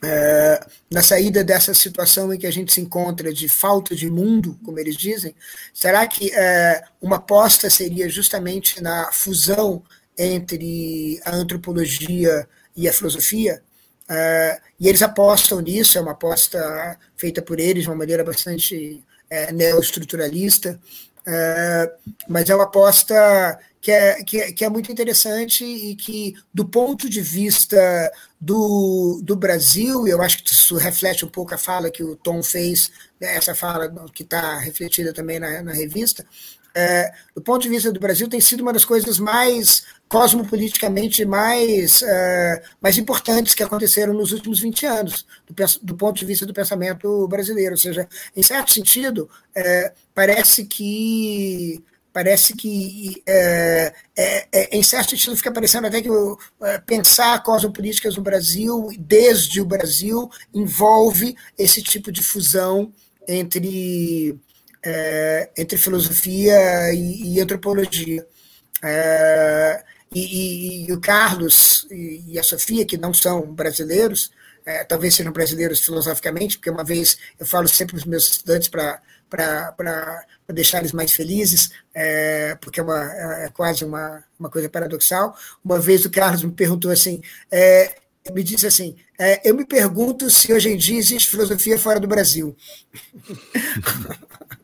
é, na saída dessa situação em que a gente se encontra de falta de mundo, como eles dizem, será que é, uma aposta seria justamente na fusão entre a antropologia e a filosofia? É, e eles apostam nisso, é uma aposta feita por eles de uma maneira bastante é, neoestruturalista, é, mas é uma aposta que é, que, é, que é muito interessante e que, do ponto de vista do, do Brasil, eu acho que isso reflete um pouco a fala que o Tom fez, né, essa fala que está refletida também na, na revista, é, do ponto de vista do Brasil, tem sido uma das coisas mais cosmopoliticamente mais, é, mais importantes que aconteceram nos últimos 20 anos, do, do, ponto de vista do pensamento brasileiro. Ou seja, em certo sentido, é, parece que Parece que, é, em certo sentido, fica parecendo até que pensar cosmopolíticas no Brasil, desde o Brasil, envolve esse tipo de fusão entre, entre filosofia e, e antropologia. É, e, e, e, o Carlos e, a Sofia, que não são brasileiros, talvez sejam brasileiros filosoficamente, porque uma vez eu falo sempre para os meus estudantes para para deixar eles mais felizes, é, porque é, uma, é quase uma, uma coisa paradoxal. Uma vez o Carlos me perguntou assim, é, me disse assim, é, eu me pergunto se hoje em dia existe filosofia fora do Brasil.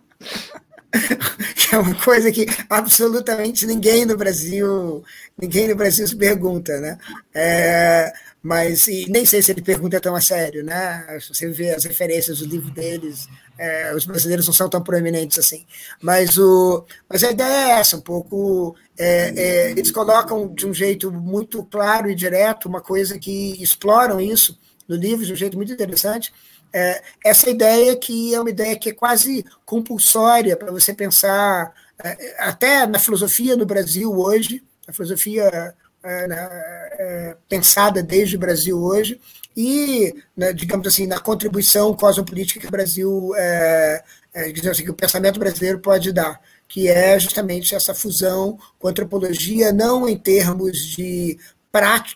que é uma coisa que absolutamente ninguém no Brasil, ninguém no Brasil se pergunta, né? É, mas nem sei se ele pergunta tão a sério, né? Você vê as referências do livro deles, é, os brasileiros não são tão proeminentes assim. Mas, o, mas a ideia é essa, um pouco. É, é, eles colocam de um jeito muito claro e direto uma coisa que exploram isso no livro de um jeito muito interessante. É, essa ideia que é uma ideia que é quase compulsória para você pensar é, até na filosofia no Brasil hoje, a filosofia é, é, pensada desde o Brasil hoje, e, né, digamos assim, na contribuição cosmopolítica que o Brasil, é, é, assim, que o pensamento brasileiro pode dar, que é justamente essa fusão com antropologia, não em termos de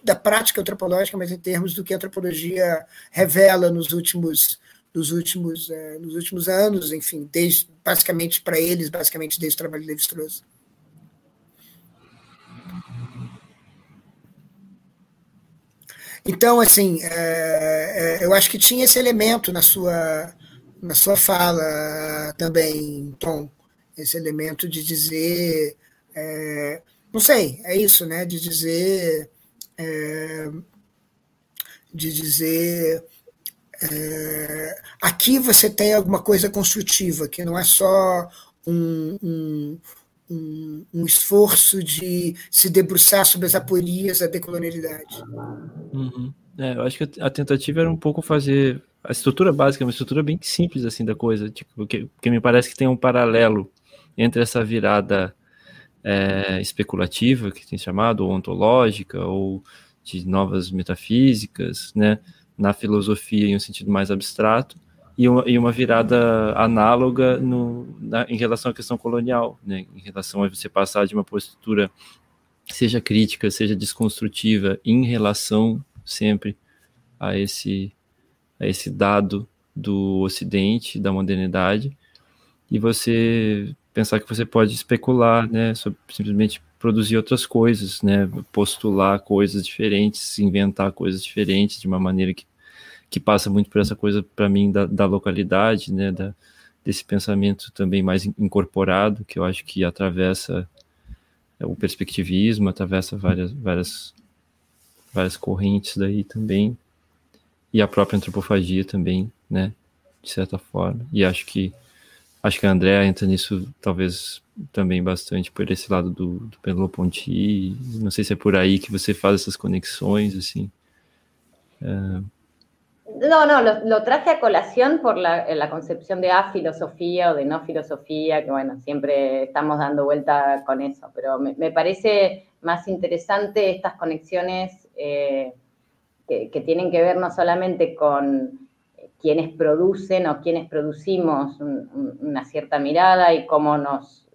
da prática antropológica, mas em termos do que a antropologia revela nos últimos nos últimos é, nos últimos anos, enfim, desde basicamente para eles, basicamente desde o trabalho de Levi-Strauss. Então, assim, é, é, eu acho que tinha esse elemento na sua, na sua fala também, Tom, esse elemento de dizer, não sei, é isso, né? De dizer, é, de dizer, é, aqui você tem alguma coisa construtiva, que não é só um, um um, um, esforço de se debruçar sobre as aporias da decolonialidade. Uhum. É, eu acho que a tentativa era um pouco fazer a estrutura básica, uma estrutura bem simples assim da coisa, tipo, porque, porque me parece que tem um paralelo entre essa virada é, especulativa que tem chamado, ou ontológica, ou de novas metafísicas, né, na filosofia em um sentido mais abstrato, e uma, e uma virada análoga no, na, em relação à questão colonial, né, em relação a você passar de uma postura, seja crítica, seja desconstrutiva, em relação sempre a esse, a esse dado do Ocidente, da modernidade, e você pensar que você pode especular, né, sobre simplesmente produzir outras coisas, né, postular coisas diferentes, inventar coisas diferentes de uma maneira que que passa muito por essa coisa, para mim, da, da, localidade, né, da, desse pensamento também mais incorporado, que eu acho que atravessa é, o perspectivismo, atravessa várias, várias, várias correntes daí também, e a própria antropofagia também, né, de certa forma, e acho que acho que a André entra nisso talvez também bastante por esse lado do, do Merleau-Ponty, não sei se é por aí que você faz essas conexões, assim, é, no, no, lo, traje a colación por la, concepción de afilosofía o de no filosofía, que bueno, siempre estamos dando vuelta con eso, pero me, parece más interesante estas conexiones eh, que, tienen que ver no solamente con quienes producen o quienes producimos una cierta mirada y cómo nos,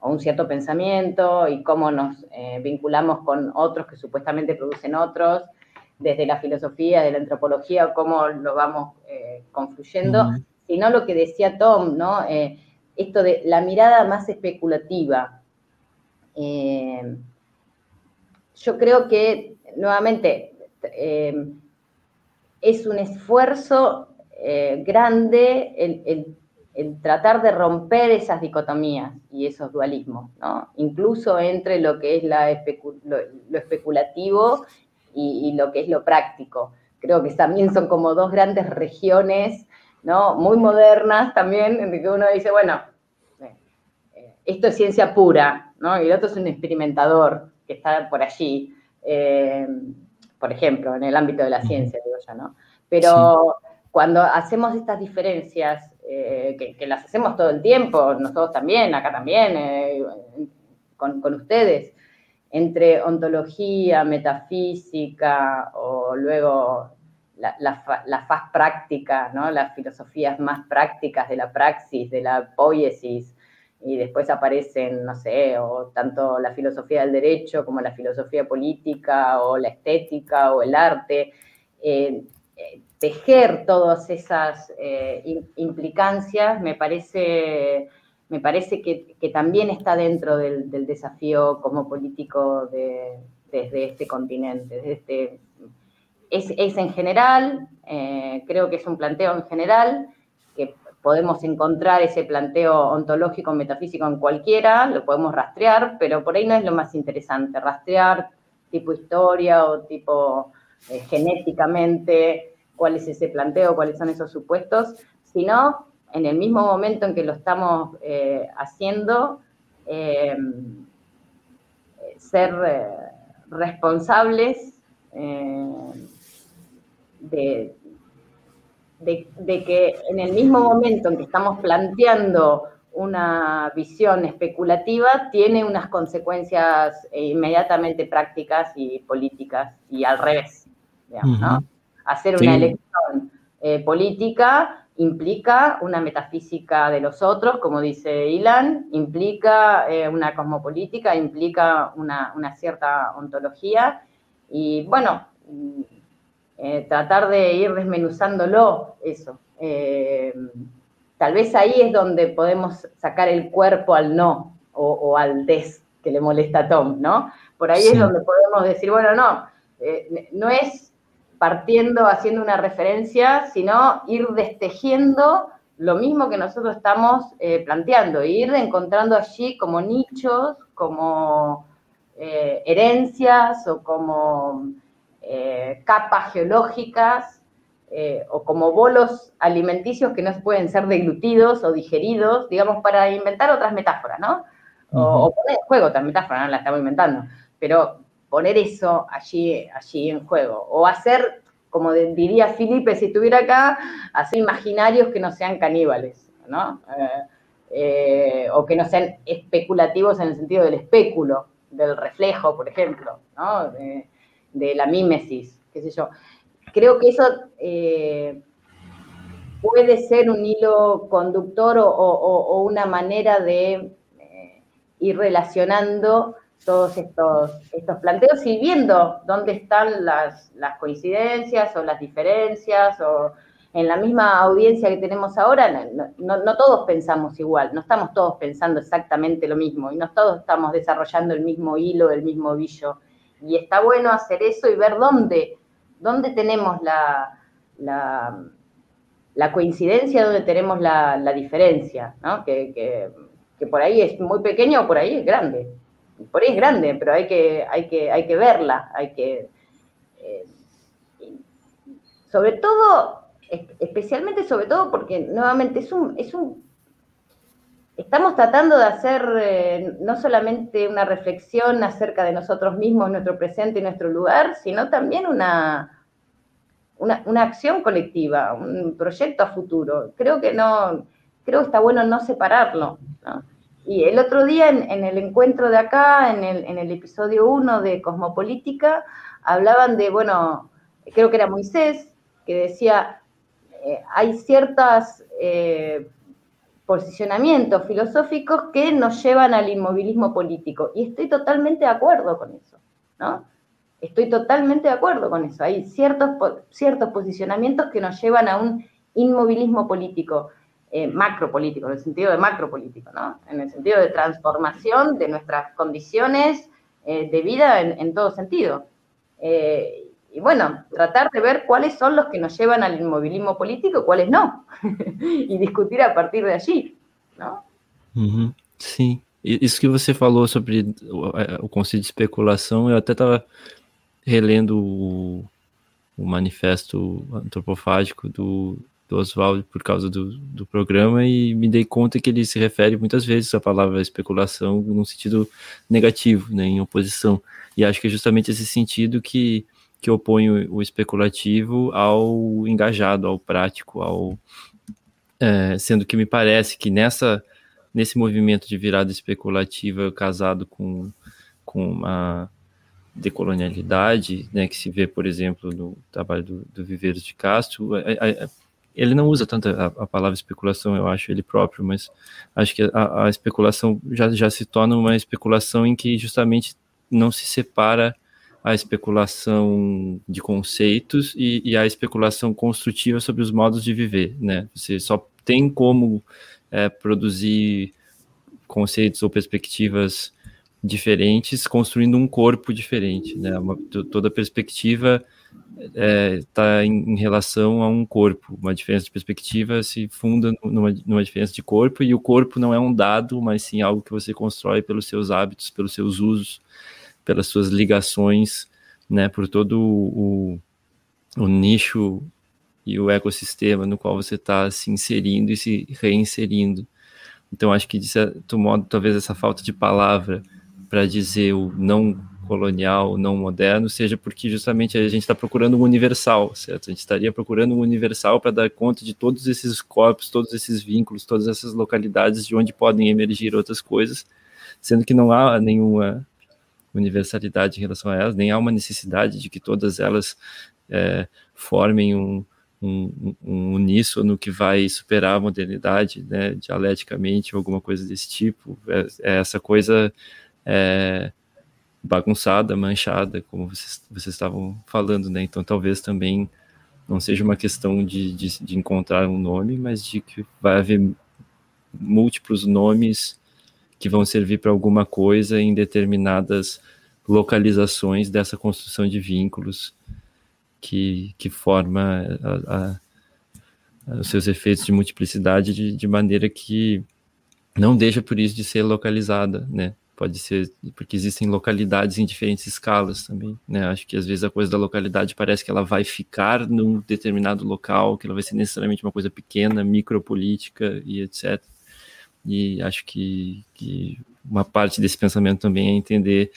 o un cierto pensamiento y cómo nos eh, vinculamos con otros que supuestamente producen otros, desde la filosofía, de la antropología, o cómo lo vamos eh, confluyendo, sino lo que decía Tom, ¿no? Eh, esto de la mirada más especulativa. yo creo que, nuevamente, es un esfuerzo eh, grande el, tratar de romper esas dicotomías y esos dualismos, ¿no? incluso entre lo que es la lo, especulativo y, lo que es lo práctico. Creo que también son como dos grandes regiones, ¿no? muy modernas también, en que uno dice, bueno, eh, esto es ciencia pura, ¿no? y el otro es un experimentador que está por allí. Eh, por ejemplo, en el ámbito de la ciencia, digo yo, ¿no? Pero cuando hacemos estas diferencias, eh, que, las hacemos todo el tiempo, nosotros también, acá también, eh, con, ustedes, entre ontología, metafísica o luego la, faz práctica, ¿no? las filosofías más prácticas de la praxis, de la poiesis, y después aparecen, no sé, o tanto la filosofía del derecho como la filosofía política o la estética o el arte, eh, eh, tejer todas esas eh, implicancias me parece, me parece que, también está dentro del, desafío como político desde este continente, desde este, es, es en general, creo que es un planteo en general, que podemos encontrar ese planteo ontológico, metafísico en cualquiera, lo podemos rastrear, pero por ahí no es lo más interesante, rastrear tipo historia o tipo eh, genéticamente cuál es ese planteo, cuáles son esos supuestos, sino en el mismo momento en que lo estamos eh, haciendo, eh, ser responsables de, de, que en el mismo momento en que estamos planteando una visión especulativa, tiene unas consecuencias eh, inmediatamente prácticas y políticas y al revés. Hacer una elección eh, política implica una metafísica de los otros, como dice Ilan, implica eh, una cosmopolítica, implica una, una cierta ontología. Y bueno, eh, tratar de ir desmenuzándolo, eso. Eh, tal vez ahí es donde podemos sacar el cuerpo al no o, al des que le molesta a Tom, ¿no? Por ahí es donde podemos decir, bueno, no, eh, no es partiendo, haciendo una referencia, sino ir destejiendo lo mismo que nosotros estamos planteando, ir encontrando allí como nichos, como herencias o como eh, capas geológicas eh, o como bolos alimenticios que no pueden ser deglutidos o digeridos, digamos, para inventar otras metáforas, ¿no? O, poner en juego otra metáfora, no la estamos inventando, pero poner eso allí, allí en juego. O hacer, como diría Felipe si estuviera acá, hacer imaginarios que no sean caníbales, ¿no? Eh, o que no sean especulativos en el sentido del espéculo, del reflejo, por ejemplo, ¿no? De la mímesis, qué sé yo. Creo que eso eh, puede ser un hilo conductor o, una manera de eh, ir relacionando todos estos, estos planteos y viendo dónde están las, coincidencias o las diferencias o en la misma audiencia que tenemos ahora, no, todos pensamos igual, no estamos todos pensando exactamente lo mismo y no todos estamos desarrollando el mismo hilo, el mismo billo y está bueno hacer eso y ver dónde, dónde tenemos la, la, coincidencia, dónde tenemos la, diferencia, ¿no? Que, por ahí es muy pequeño o por ahí es grande. Por ahí es grande, pero hay que, hay que, hay que verla, hay que... Eh, sobre todo, especialmente sobre todo porque nuevamente es un, es un estamos tratando de hacer eh, no solamente una reflexión acerca de nosotros mismos, nuestro presente y nuestro lugar, sino también una, una, acción colectiva, un proyecto a futuro. Creo que no, creo que está bueno no separarlo. Y el otro día en, el encuentro de acá, en el, en el episodio 1 de Cosmopolítica, hablaban de, bueno, creo que era Moisés, que decía, eh, hay ciertos eh, posicionamientos filosóficos que nos llevan al inmovilismo político. Y estoy totalmente de acuerdo con eso, ¿no? Estoy totalmente de acuerdo con eso. Hay ciertos, ciertos posicionamientos que nos llevan a un inmovilismo político, eh, macropolítico, en el sentido de macropolítico, ¿no? En el sentido de transformación de nuestras condiciones eh, de vida en, todo sentido. Eh, y bueno, tratar de ver cuáles son los que nos llevan al inmovilismo político y cuáles no. y discutir a partir de allí, ¿no? Sim. Isso que você falou sobre o, conceito de especulação, eu até estava relendo o, o manifesto antropofágico do, do Oswald por causa do, do programa e me dei conta que ele se refere muitas vezes à palavra especulação num sentido negativo, né, em oposição. E acho que é justamente esse sentido que, que opõe o, o especulativo ao engajado, ao prático, ao é, sendo que me parece que nessa nesse movimento de virada especulativa casado com, com uma decolonialidade, né, que se vê, por exemplo, no trabalho do, do Viveiros de Castro, a, a, ele não usa tanto a, a, palavra especulação, eu acho, ele próprio, mas acho que a, a, especulação já, já se torna uma especulação em que justamente não se separa a especulação de conceitos e, e a especulação construtiva sobre os modos de viver, né? Você só tem como é, produzir conceitos ou perspectivas diferentes, construindo um corpo diferente, né? Uma, toda perspectiva está é, em, em, relação a um corpo. Uma diferença de perspectiva se funda numa, numa, diferença de corpo, e o corpo não é um dado, mas sim algo que você constrói pelos seus hábitos, pelos seus usos, pelas suas ligações, né? Por todo o, o, o nicho e o ecossistema no qual você está se inserindo e se reinserindo. Então, acho que, de certo modo, talvez essa falta de palavra para dizer o não colonial, não moderno, seja porque justamente a gente está procurando um universal, certo? A gente estaria procurando um universal para dar conta de todos esses corpos, todos esses vínculos, todas essas localidades de onde podem emergir outras coisas, sendo que não há nenhuma universalidade em relação a elas, nem há uma necessidade de que todas elas é, formem um, um, um uníssono que vai superar a modernidade, né, dialeticamente, alguma coisa desse tipo. É, é essa coisa é, bagunçada, manchada, como vocês, vocês estavam falando, né? Então talvez também não seja uma questão de, de, de, encontrar um nome, mas de que vai haver múltiplos nomes que vão servir para alguma coisa em determinadas localizações dessa construção de vínculos que, que forma a, a, os seus efeitos de multiplicidade de, de maneira que não deixa por isso de ser localizada, né? pode ser porque existem localidades em diferentes escalas também, né? Acho que às vezes a coisa da localidade parece que ela vai ficar num determinado local, que ela vai ser necessariamente uma coisa pequena, micropolítica e etc. E acho que, que uma parte desse pensamento também é entender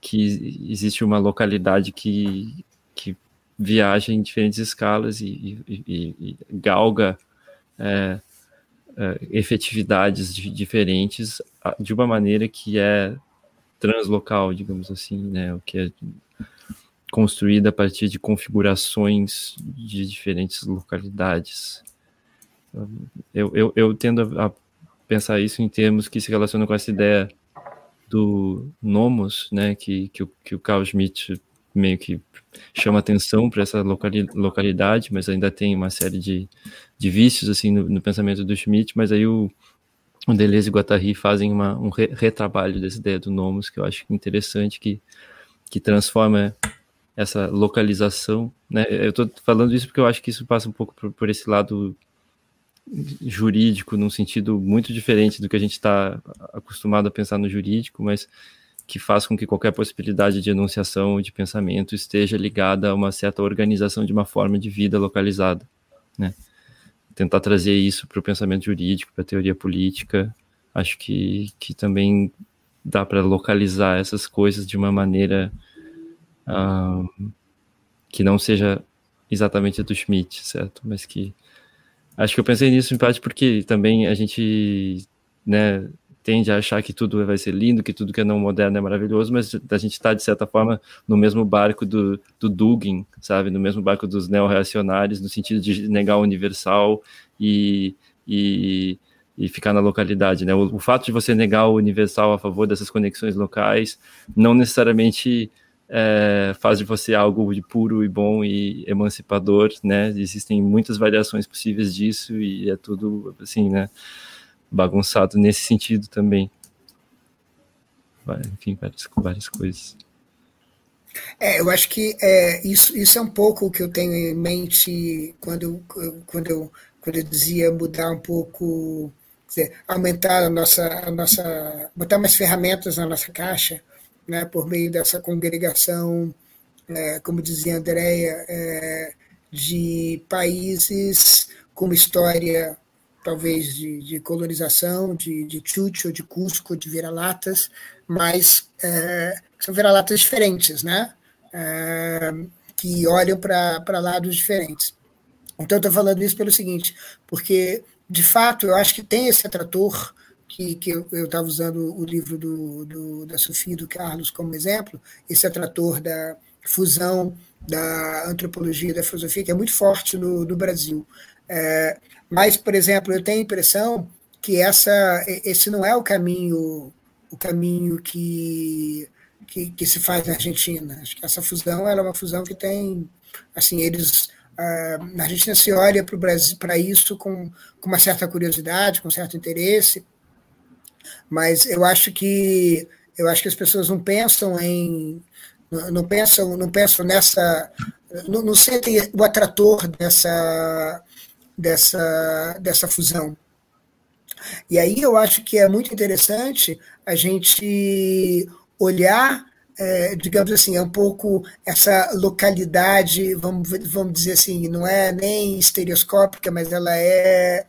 que existe uma localidade que, que viaja em diferentes escalas e, e, e, e galga é, uh, efetividades diferentes de uma maneira que é translocal, digamos assim, né? O que é construída a partir de configurações de diferentes localidades. Eu, eu, eu tendo a pensar isso em termos que se relacionam com essa ideia do nomos, né, que, que, o, que o Carl Schmitt meio que chama atenção para essa localidade, mas ainda tem uma série de, de vícios assim no, no pensamento do Schmidt, mas aí o, o Deleuze e Guattari fazem uma, um re, retrabalho dessa ideia do nomos que eu acho interessante, que, que transforma essa localização, né? Eu estou falando isso porque eu acho que isso passa um pouco por, por esse lado jurídico, num sentido muito diferente do que a gente está acostumado a pensar no jurídico, mas que faz com que qualquer possibilidade de enunciação ou de pensamento esteja ligada a uma certa organização de uma forma de vida localizada, né? Tentar trazer isso para o pensamento jurídico, para a teoria política, acho que, que também dá para localizar essas coisas de uma maneira uh, que não seja exatamente do Schmidt, certo? Mas que acho que eu pensei nisso em parte porque também a gente, né, tende a achar que tudo vai ser lindo, que tudo que é não moderno é maravilhoso, mas a gente está, de certa forma, no mesmo barco do, do Dugin, sabe? No mesmo barco dos neo-reacionários, no sentido de negar o universal e, e, e ficar na localidade, né? O, o, fato de você negar o universal a favor dessas conexões locais não necessariamente é, faz de você algo de puro e bom e emancipador, né? Existem muitas variações possíveis disso e é tudo, assim, né? bagunçado nesse sentido também. Enfim, várias, várias coisas. É, eu acho que é, isso, isso é um pouco o que eu tenho em mente quando quando eu, quando eu dizia mudar um pouco, dizer, aumentar a nossa, a nossa. botar mais ferramentas na nossa caixa, né, por meio dessa congregação, é, como dizia a Andrea, é, de países com uma história talvez de, de colonização, de, de Chucho, de Cusco, de vira-latas, mas é, são vira-latas diferentes, né? É, que olham para lados diferentes. Então, estou falando isso pelo seguinte, porque, de fato, eu acho que tem esse atrator, que, que eu estava usando o livro do, do, da Sofia e do Carlos como exemplo, esse atrator da fusão da antropologia e da filosofia, que é muito forte no, no Brasil. É, mas, por exemplo, eu tenho a impressão que essa, esse não é o caminho, o caminho que, que, que se faz na Argentina. Acho que essa fusão é uma fusão que tem, assim, eles uh, na Argentina se olha para isso com, com uma certa curiosidade, com certo interesse, mas eu acho que eu acho que as pessoas não pensam em não pensam não pensam nessa não, não sentem o atrator dessa dessa, dessa fusão. E aí eu acho que é muito interessante a gente olhar, é, digamos assim, é um pouco essa localidade, vamos, vamos dizer assim, não é nem estereoscópica, mas ela é,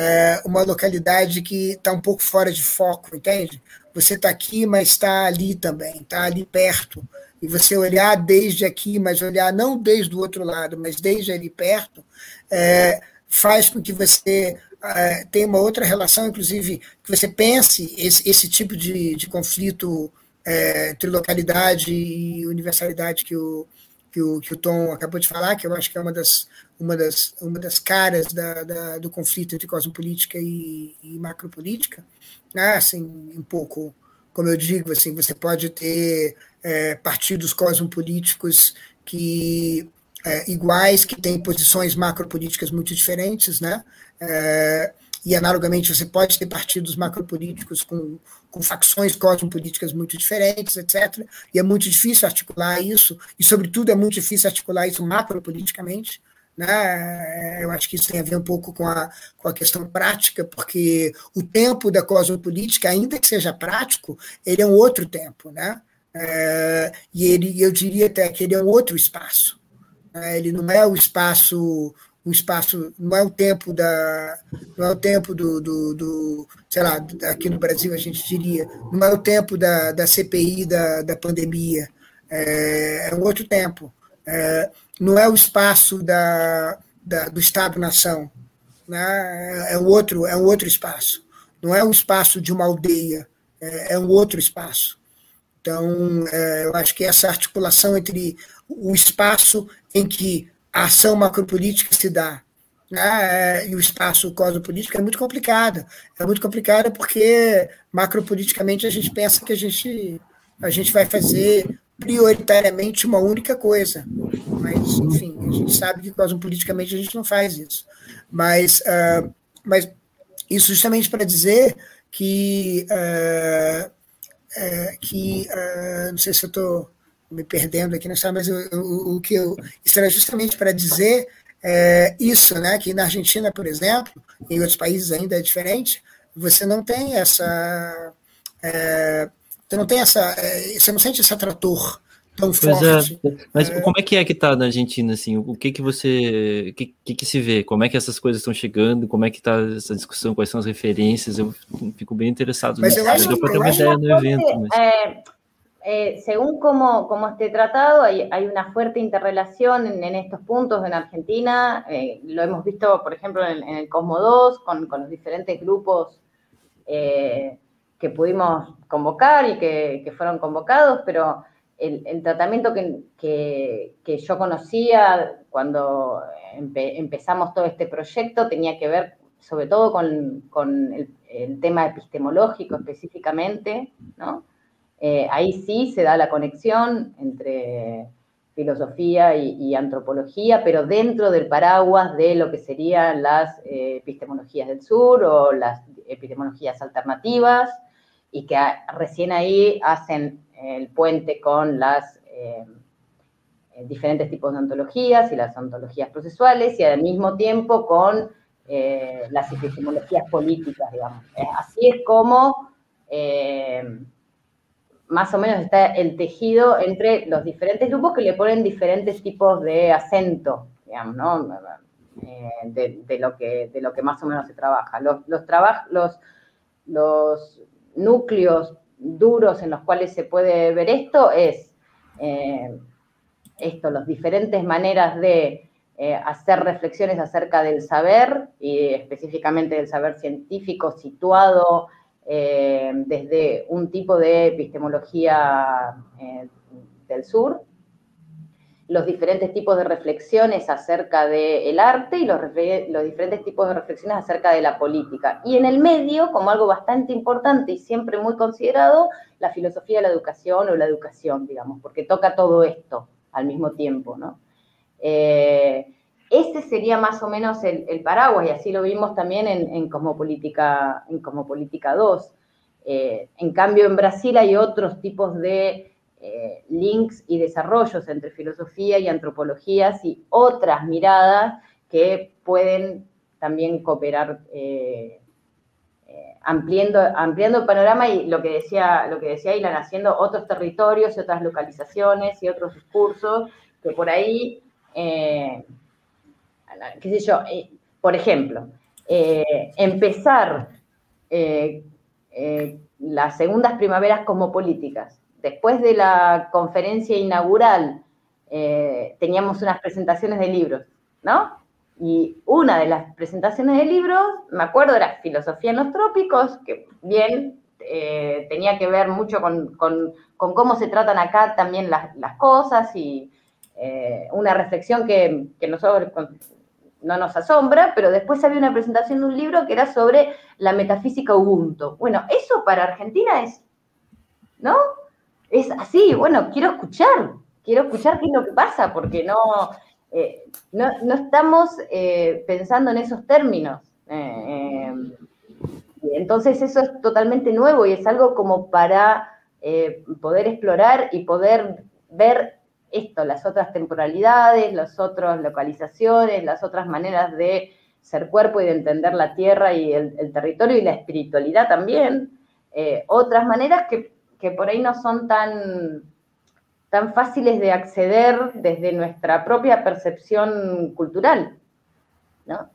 é uma localidade que está um pouco fora de foco, entende? Você está aqui, mas está ali também, está ali perto. E você olhar desde aqui, mas olhar não desde o outro lado, mas desde ali perto, é, faz com que você uh, tenha uma outra relação, inclusive que você pense esse, esse tipo de, de conflito é, entre localidade e universalidade que o, que o, que o Tom acabou de falar, que eu acho que é uma das, uma das, uma das caras da, da do conflito entre cosmopolítica e, e macropolítica. Né? Assim, um pouco, como eu digo, assim, você pode ter é, partidos cosmopolíticos que é, iguais, que têm posições macropolíticas muito diferentes, né? É, e analogamente você pode ter partidos macropolíticos com, com facções cosmopolíticas muito diferentes, etc. E é muito difícil articular isso, e sobretudo é muito difícil articular isso macropoliticamente. Né? Eu acho que isso tem a ver um pouco com a, com a questão prática, porque o tempo da cosmopolítica, ainda que seja prático, ele é um outro tempo. Né? É, e ele, eu diria até que ele é um outro espaço. Né? Ele não é o espaço um espaço, não é o tempo da, não é o tempo do, do, do, sei lá, aqui no Brasil a gente diria, não é o tempo da, da CPI da, da pandemia, é, é um outro tempo. É, não é o espaço da, da do Estado-nação, né? é um outro, é um outro espaço. Não é um espaço de uma aldeia, é, é um outro espaço. Então, é, eu acho que essa articulação entre o espaço em que a ação macropolítica se dá né, e o espaço cosmopolítico é muito complicado. É muito complicado porque macropoliticamente a gente pensa que a gente, a gente vai fazer prioritariamente uma única coisa. Mas, enfim, a gente sabe que cosmopoliticamente a gente não faz isso. Mas, uh, mas isso justamente para dizer que, uh, que não sei se eu estou me perdendo aqui, não sabe, mas o, o, o que eu. Isso era justamente para dizer é, isso, né? Que na Argentina, por exemplo, em outros países ainda é diferente, você não tem essa. É, você não tem essa. É, você não sente esse atrator tão pois é, forte. É. Mas como é que é que está na Argentina, assim? O que que você... O que, que, que se vê? Como é que essas coisas estão chegando? Como é que está essa discussão? Quais são as referências? Eu fico bem interessado mas nisso. Eu acho, Deu para ter uma ideia no evento. Mas... É, eh, según cómo, cómo, esté tratado, hay, hay, una fuerte interrelación en, en estos puntos en Argentina. Eh, lo hemos visto, por ejemplo, en, en el Cosmo 2, con, con los diferentes grupos eh, que pudimos convocar y que, que fueron convocados, pero el, tratamiento que, que, yo conocía cuando empe, empezamos todo este proyecto tenía que ver sobre todo con, con el, tema epistemológico específicamente, ¿no? Eh, ahí sí se da la conexión entre filosofía y, y, antropología, pero dentro del paraguas de lo que serían las eh, epistemologías del sur o las epistemologías alternativas, y que recién ahí hacen el puente con las eh, diferentes tipos de ontologías y las ontologías procesuales, y al mismo tiempo con eh, las epistemologías políticas, digamos. Así es como eh, más o menos está el tejido entre los diferentes grupos que le ponen diferentes tipos de acento, digamos, ¿no? Eh, de, lo que, de lo que más o menos se trabaja. Los, los, los, los núcleos duros en los cuales se puede ver esto es eh, esto, las diferentes maneras de eh, hacer reflexiones acerca del saber y específicamente del saber científico situado eh, desde un tipo de epistemología del sur, los diferentes tipos de reflexiones acerca del arte y los, diferentes tipos de reflexiones acerca de la política. Y en el medio, como algo bastante importante y siempre muy considerado, la filosofía de la educación o la educación, digamos, porque toca todo esto al mismo tiempo, ¿no? Eh, ese sería más o menos el, el, paraguas, y así lo vimos también en, en Cosmopolítica, en Cosmopolítica 2. Eh, en cambio, en Brasil hay otros tipos de eh, links y desarrollos entre filosofía y antropologías y otras miradas que pueden también cooperar eh, eh, ampliando, ampliando el panorama y lo que decía, lo que decía Ilan, haciendo otros territorios y otras localizaciones y otros discursos que por ahí, qué sé yo, por ejemplo, empezar las segundas primaveras como políticas después de la conferencia inaugural eh, teníamos unas presentaciones de libros, ¿no? Y una de las presentaciones de libros, me acuerdo, era Filosofía en los Trópicos, que bien eh, tenía que ver mucho con, con, cómo se tratan acá también las, las cosas y eh, una reflexión que, que nosotros no nos asombra, pero después había una presentación de un libro que era sobre la metafísica Ubuntu. Bueno, eso para Argentina es, ¿no? Es así, bueno, quiero escuchar, quiero escuchar qué es lo que pasa, porque no, eh, no, no, estamos eh, pensando en esos términos. Eh, entonces eso es totalmente nuevo y es algo como para poder explorar y poder ver esto, las otras temporalidades, las otras localizaciones, las otras maneras de ser cuerpo y de entender la tierra y el territorio y la espiritualidad también. otras maneras que que por ahí no son tan, tan fáciles de acceder desde nuestra propia percepción cultural, ¿no?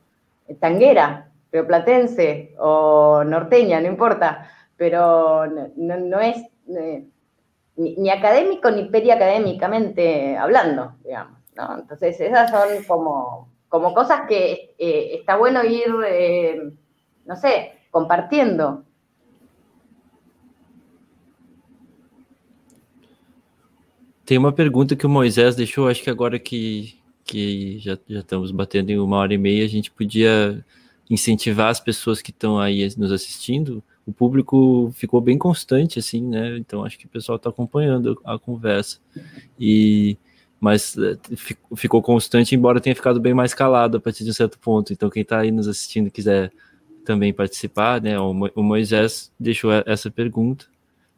Tanguera, platense o norteña, no importa, pero no, no es eh, ni, académico ni periacadémicamente hablando, digamos. Entonces esas son como, como cosas que eh, está bueno ir, eh, no sé, compartiendo Tem uma pergunta que o Moisés deixou, acho que agora que, que já, já estamos batendo em uma hora e meia, a gente podia incentivar as pessoas que estão aí nos assistindo. O público ficou bem constante, assim, né? Então acho que o pessoal está acompanhando a conversa. E mas eh, ficou constante, embora tenha ficado bem mais calado a partir de um certo ponto. Então, quem está aí nos assistindo quiser também participar, né? O Moisés deixou essa pergunta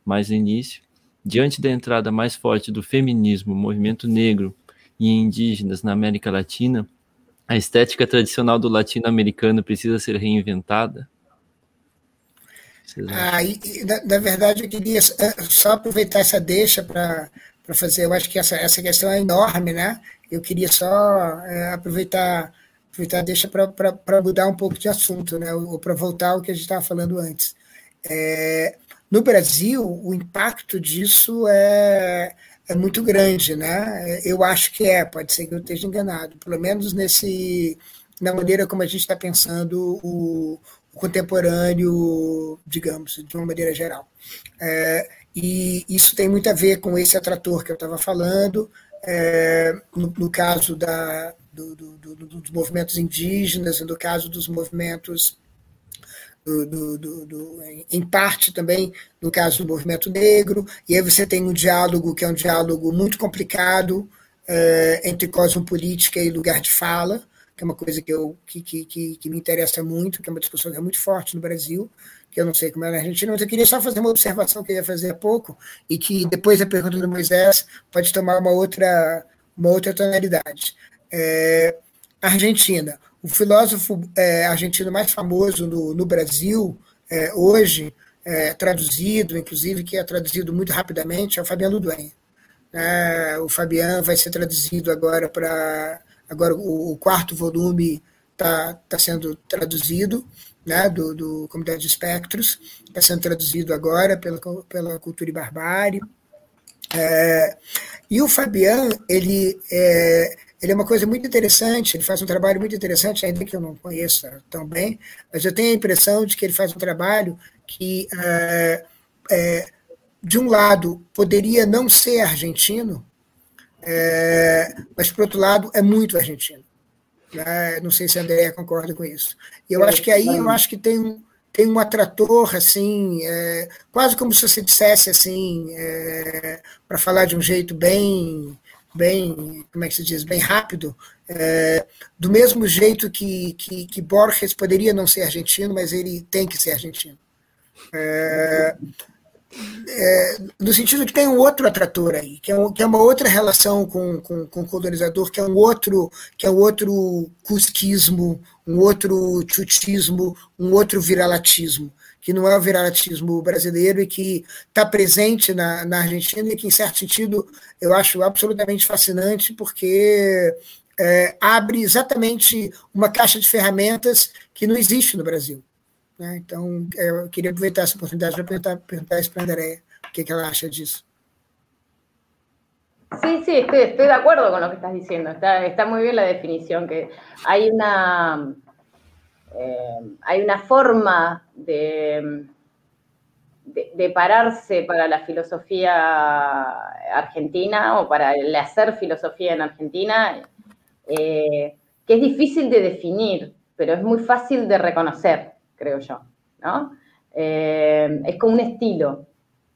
mais no início. Diante da entrada mais forte do feminismo, movimento negro e indígenas na América Latina, a estética tradicional do latino-americano precisa ser reinventada? Ah, e, e, na, verdade, eu queria é, só aproveitar essa deixa para fazer, eu acho que essa, essa questão é enorme, né? Eu queria só é, aproveitar, aproveitar a deixa para mudar um pouco de assunto, né? Ou para voltar ao que a gente estava falando antes. É, no Brasil, o impacto disso é, é muito grande, né? Eu acho que é, pode ser que eu esteja enganado, pelo menos nesse na maneira como a gente está pensando o, o, contemporâneo, digamos, de uma maneira geral. É, e isso tem muito a ver com esse atrator que eu estava falando, é, no, no, caso da, do, do, do, dos movimentos indígenas, no caso dos movimentos do, do, do, em parte também no caso do movimento negro, e aí você tem um diálogo que é um diálogo muito complicado é, entre cosmopolítica e lugar de fala, que é uma coisa que, eu, que, que, que, me interessa muito, que é uma discussão que é muito forte no Brasil, que eu não sei como é na Argentina, mas eu queria só fazer uma observação que eu ia fazer há pouco, e que depois da pergunta do Moisés pode tomar uma outra, uma outra tonalidade. É, Argentina. O filósofo é, argentino mais famoso no, no Brasil, é, hoje, é, traduzido, inclusive, que é traduzido muito rapidamente, é o Fabiano Duenha. É, o Fabiano vai ser traduzido agora para. Agora, o, o, quarto volume está tá sendo traduzido, né, do, do Comunidade de Espectros, está sendo traduzido agora pela, pela Cultura e Barbárie. É, e o Fabian, ele é, ele é uma coisa muito interessante, ele faz um trabalho muito interessante, ainda que eu não conheça tão bem, mas eu tenho a impressão de que ele faz um trabalho que, é, é, de um lado, poderia não ser argentino, é, mas, por outro lado, é muito argentino. Né? Não sei se a Andrea concorda com isso. E eu acho que aí eu acho que tem um, tem um atrator, assim, é, quase como se você dissesse, assim, é, para falar de um jeito bem bem, como é que se diz, bem rápido, é, do mesmo jeito que, que, que, Borges poderia não ser argentino, mas ele tem que ser argentino. É, é, no sentido que tem um outro atrator aí, que é, um, que é uma outra relação com, com, com, o colonizador, que é um outro, que é um outro cusquismo, um outro chutismo, um outro viralatismo que não é o viralatismo brasileiro e que está presente na, na Argentina e que, em certo sentido, eu acho absolutamente fascinante, porque é, abre exatamente uma caixa de ferramentas que não existe no Brasil. Né? Então, é, eu queria aproveitar essa oportunidade para perguntar, perguntar isso para a Andrea, o que, que ela acha disso. Sí, sí, estoy, estoy de acuerdo con lo que estás diciendo. Está, está muy bien la definición, que hay una, Eh, hay una forma de, de, pararse para la filosofía argentina o para hacer filosofía en Argentina eh, que es difícil de definir, pero es muy fácil de reconocer, creo yo. Eh, es como un estilo,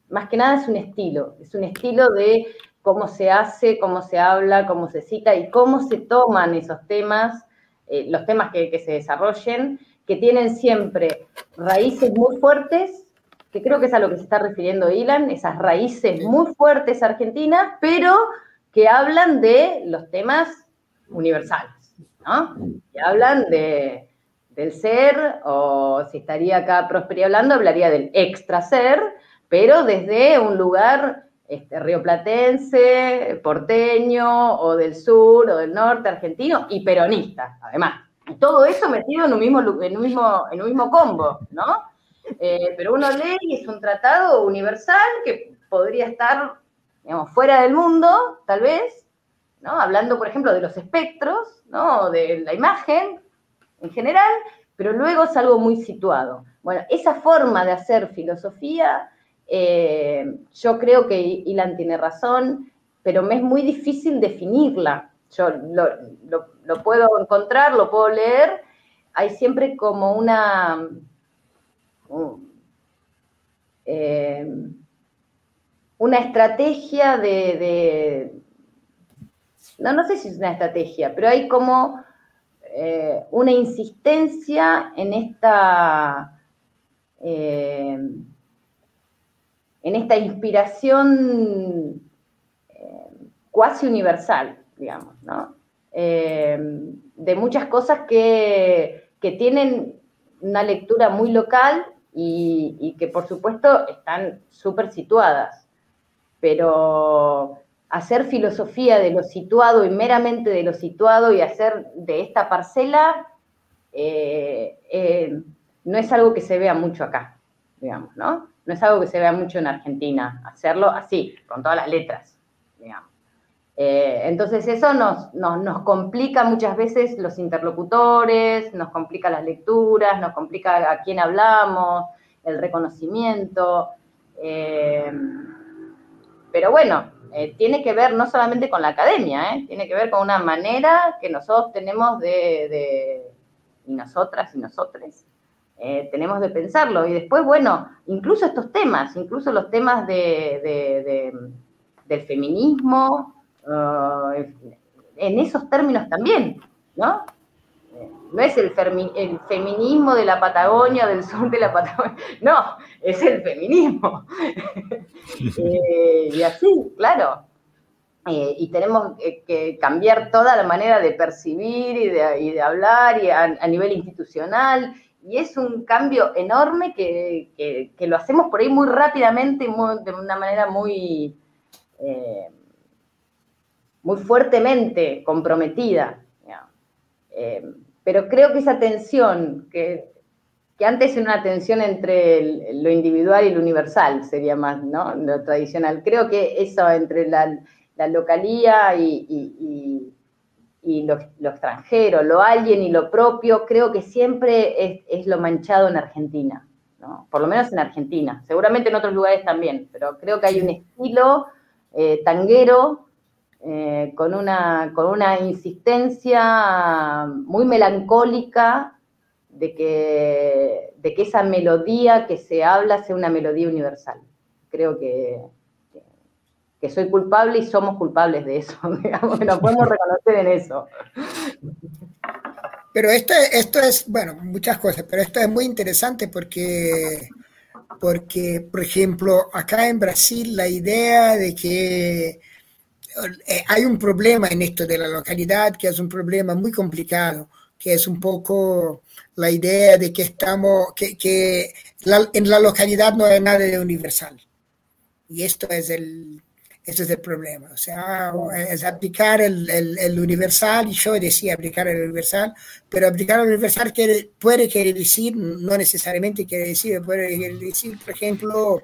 más que nada es un estilo, es un estilo de cómo se hace, cómo se habla, cómo se cita y cómo se toman esos temas eh, los temas que, se desarrollen, que tienen siempre raíces muy fuertes, que creo que es a lo que se está refiriendo Ilan, esas raíces muy fuertes argentinas, pero que hablan de los temas universales, ¿no? Que hablan de, del ser, o si estaría acá Prosperi hablando, hablaría del extra ser, pero desde un lugar este, rioplatense, porteño, o del sur, o del norte argentino, y peronista, además. Todo eso metido en un mismo, en un mismo, en un mismo combo, ¿no? Eh, pero uno lee y es un tratado universal que podría estar, digamos, fuera del mundo, tal vez, ¿no? Hablando, por ejemplo, de los espectros, ¿no? De la imagen en general, pero luego es algo muy situado. Bueno, esa forma de hacer filosofía eh, yo creo que Ilan tiene razón, pero me es muy difícil definirla. Yo lo, puedo encontrar, lo puedo leer, hay siempre como una... Eh, una estrategia de, no, no sé si es una estrategia, pero hay como eh, una insistencia en esta en esta inspiración eh, cuasi universal, digamos, ¿no? Eh, de muchas cosas que, tienen una lectura muy local y, que por supuesto están súper situadas, pero hacer filosofía de lo situado y meramente de lo situado y hacer de esta parcela eh, no es algo que se vea mucho acá, digamos, ¿no? No es algo que se vea mucho en Argentina, hacerlo así, con todas las letras, eh, entonces eso nos, nos, complica muchas veces los interlocutores, nos complica las lecturas, nos complica a quién hablamos, el reconocimiento. Eh, pero bueno, eh, tiene que ver no solamente con la academia, tiene que ver con una manera que nosotros tenemos de, y nosotras y nosotres, tenemos de pensarlo. Y después, bueno, incluso estos temas, incluso los temas de, del feminismo, Ah, en esos términos también, ¿no? No es el, feminismo de la Patagonia, del sur de la Patagonia, no, es el feminismo. Eh, y así, claro. Eh, y tenemos que cambiar toda la manera de percibir y de, hablar y a, nivel institucional. Y es un cambio enorme que, lo hacemos por ahí muy rápidamente, de una manera muy... Eh, muy fuertemente comprometida. Eh, pero creo que esa tensión, que, antes era una tensión entre lo individual y lo universal, sería más ¿no? lo tradicional, creo que eso entre la, localía y, lo, extranjero, lo alguien y lo propio, creo que siempre es, lo manchado en Argentina, por lo menos en Argentina, seguramente en otros lugares también, pero creo que hay un estilo eh, tanguero eh, con, una, con una insistencia muy melancólica de que, de que esa melodía que se habla sea una melodía universal. Creo que, que, soy culpable y somos culpables de eso, digamos, nos podemos reconocer en eso. Pero esto, esto es, bueno, muchas cosas, pero esto es muy interesante porque, porque, por ejemplo, acá en Brasil la idea de que eh, hay un problema en esto de la localidad que es un problema muy complicado, que es un poco la idea de que estamos, que, que en la localidad no hay nada de universal. Y esto es el, este es el problema. O sea, es aplicar el, el, universal, y yo decía aplicar el universal, pero aplicar el universal quiere, puede querer decir, no necesariamente quiere decir, puede decir, por ejemplo,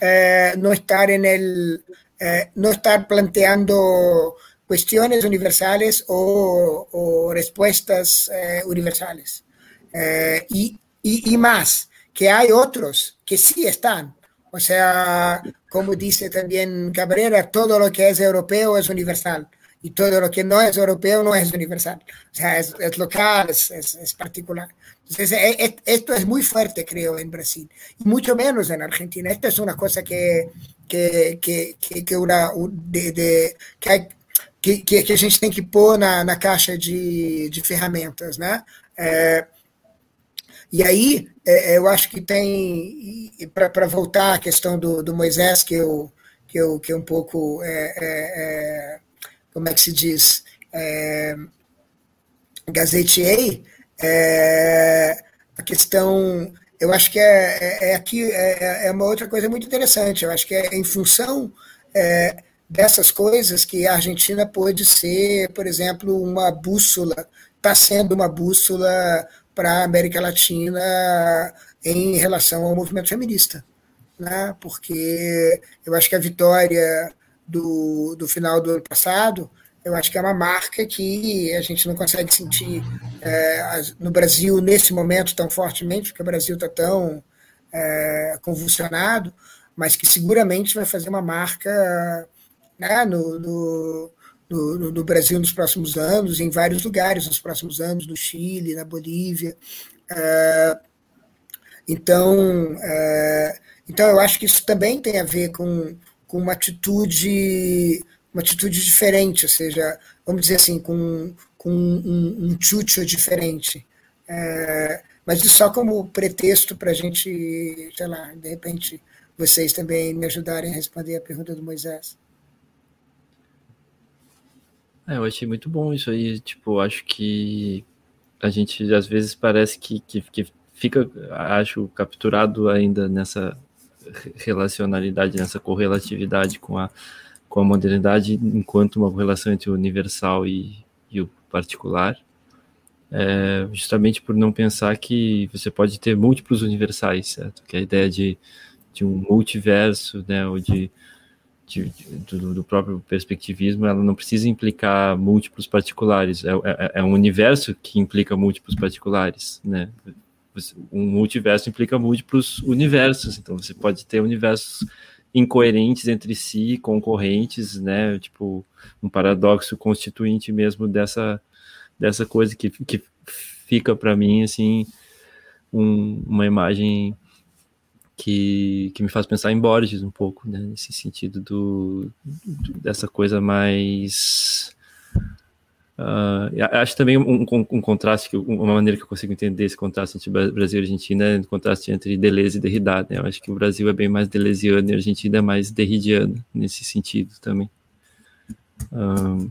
eh, no estar en el, eh, no estar planteando cuestiones universales o, respuestas eh, universales. Eh, y, y, más, que hay otros que sí están. O sea, como dice también Cabrera, todo lo que es europeo es universal y todo lo que no es europeo no es universal. O sea, es, local, es, particular. Entonces, esto es muy fuerte, creo, en Brasil, y mucho menos en Argentina. Esta es una cosa que, que, que, que, que, que, que, que, a gente tem que pôr na, na caixa de, ferramentas, e aí, é, eu acho que tem, para voltar à questão do, do Moisés, que eu, que eu, que um pouco, é, é, é como é que se diz, é, gazeteei, é, a questão eu acho que é, é, é aqui é, é, uma outra coisa muito interessante. Eu acho que é em função é, dessas coisas que a Argentina pode ser, por exemplo, uma bússola, está sendo uma bússola para a América Latina em relação ao movimento feminista. Né? Porque eu acho que a vitória do, do final do ano passado eu acho que é uma marca que a gente não consegue sentir é, no Brasil nesse momento tão fortemente, porque o Brasil está tão é, convulsionado, mas que seguramente vai fazer uma marca né, no, no, no, no, Brasil nos próximos anos, em vários lugares nos próximos anos, no Chile, na Bolívia. É, então, é, então, eu acho que isso também tem a ver com, com uma atitude uma atitude diferente, ou seja, vamos dizer assim, com, com um, um diferente. É, mas isso só como pretexto para a gente, sei lá, de repente vocês também me ajudarem a responder a pergunta do Moisés. É, eu achei muito bom isso aí. Tipo, acho que a gente às vezes parece que, que, que fica, acho, capturado ainda nessa relacionalidade, nessa correlatividade com a com a modernidade enquanto uma relação entre o universal e, e o particular, é, justamente por não pensar que você pode ter múltiplos universais, certo? Que é a ideia de, de um multiverso, né, ou de, de, do, do, próprio perspectivismo, ela não precisa implicar múltiplos particulares, é, é, é um universo que implica múltiplos particulares, né, um multiverso implica múltiplos universos, então você pode ter universos incoerentes entre si, concorrentes, né, tipo, um paradoxo constituinte mesmo dessa, dessa coisa que, que fica para mim, assim, um, uma imagem que, que me faz pensar em Borges um pouco, né? Nesse sentido do, dessa coisa mais. Uh, acho também um, um, um, contraste, uma maneira que eu consigo entender esse contraste entre Brasil e Argentina é o contraste entre Deleuze e Derrida. Né? Eu acho que o Brasil é bem mais deleuziano e a Argentina é mais derridiana nesse sentido também. Um,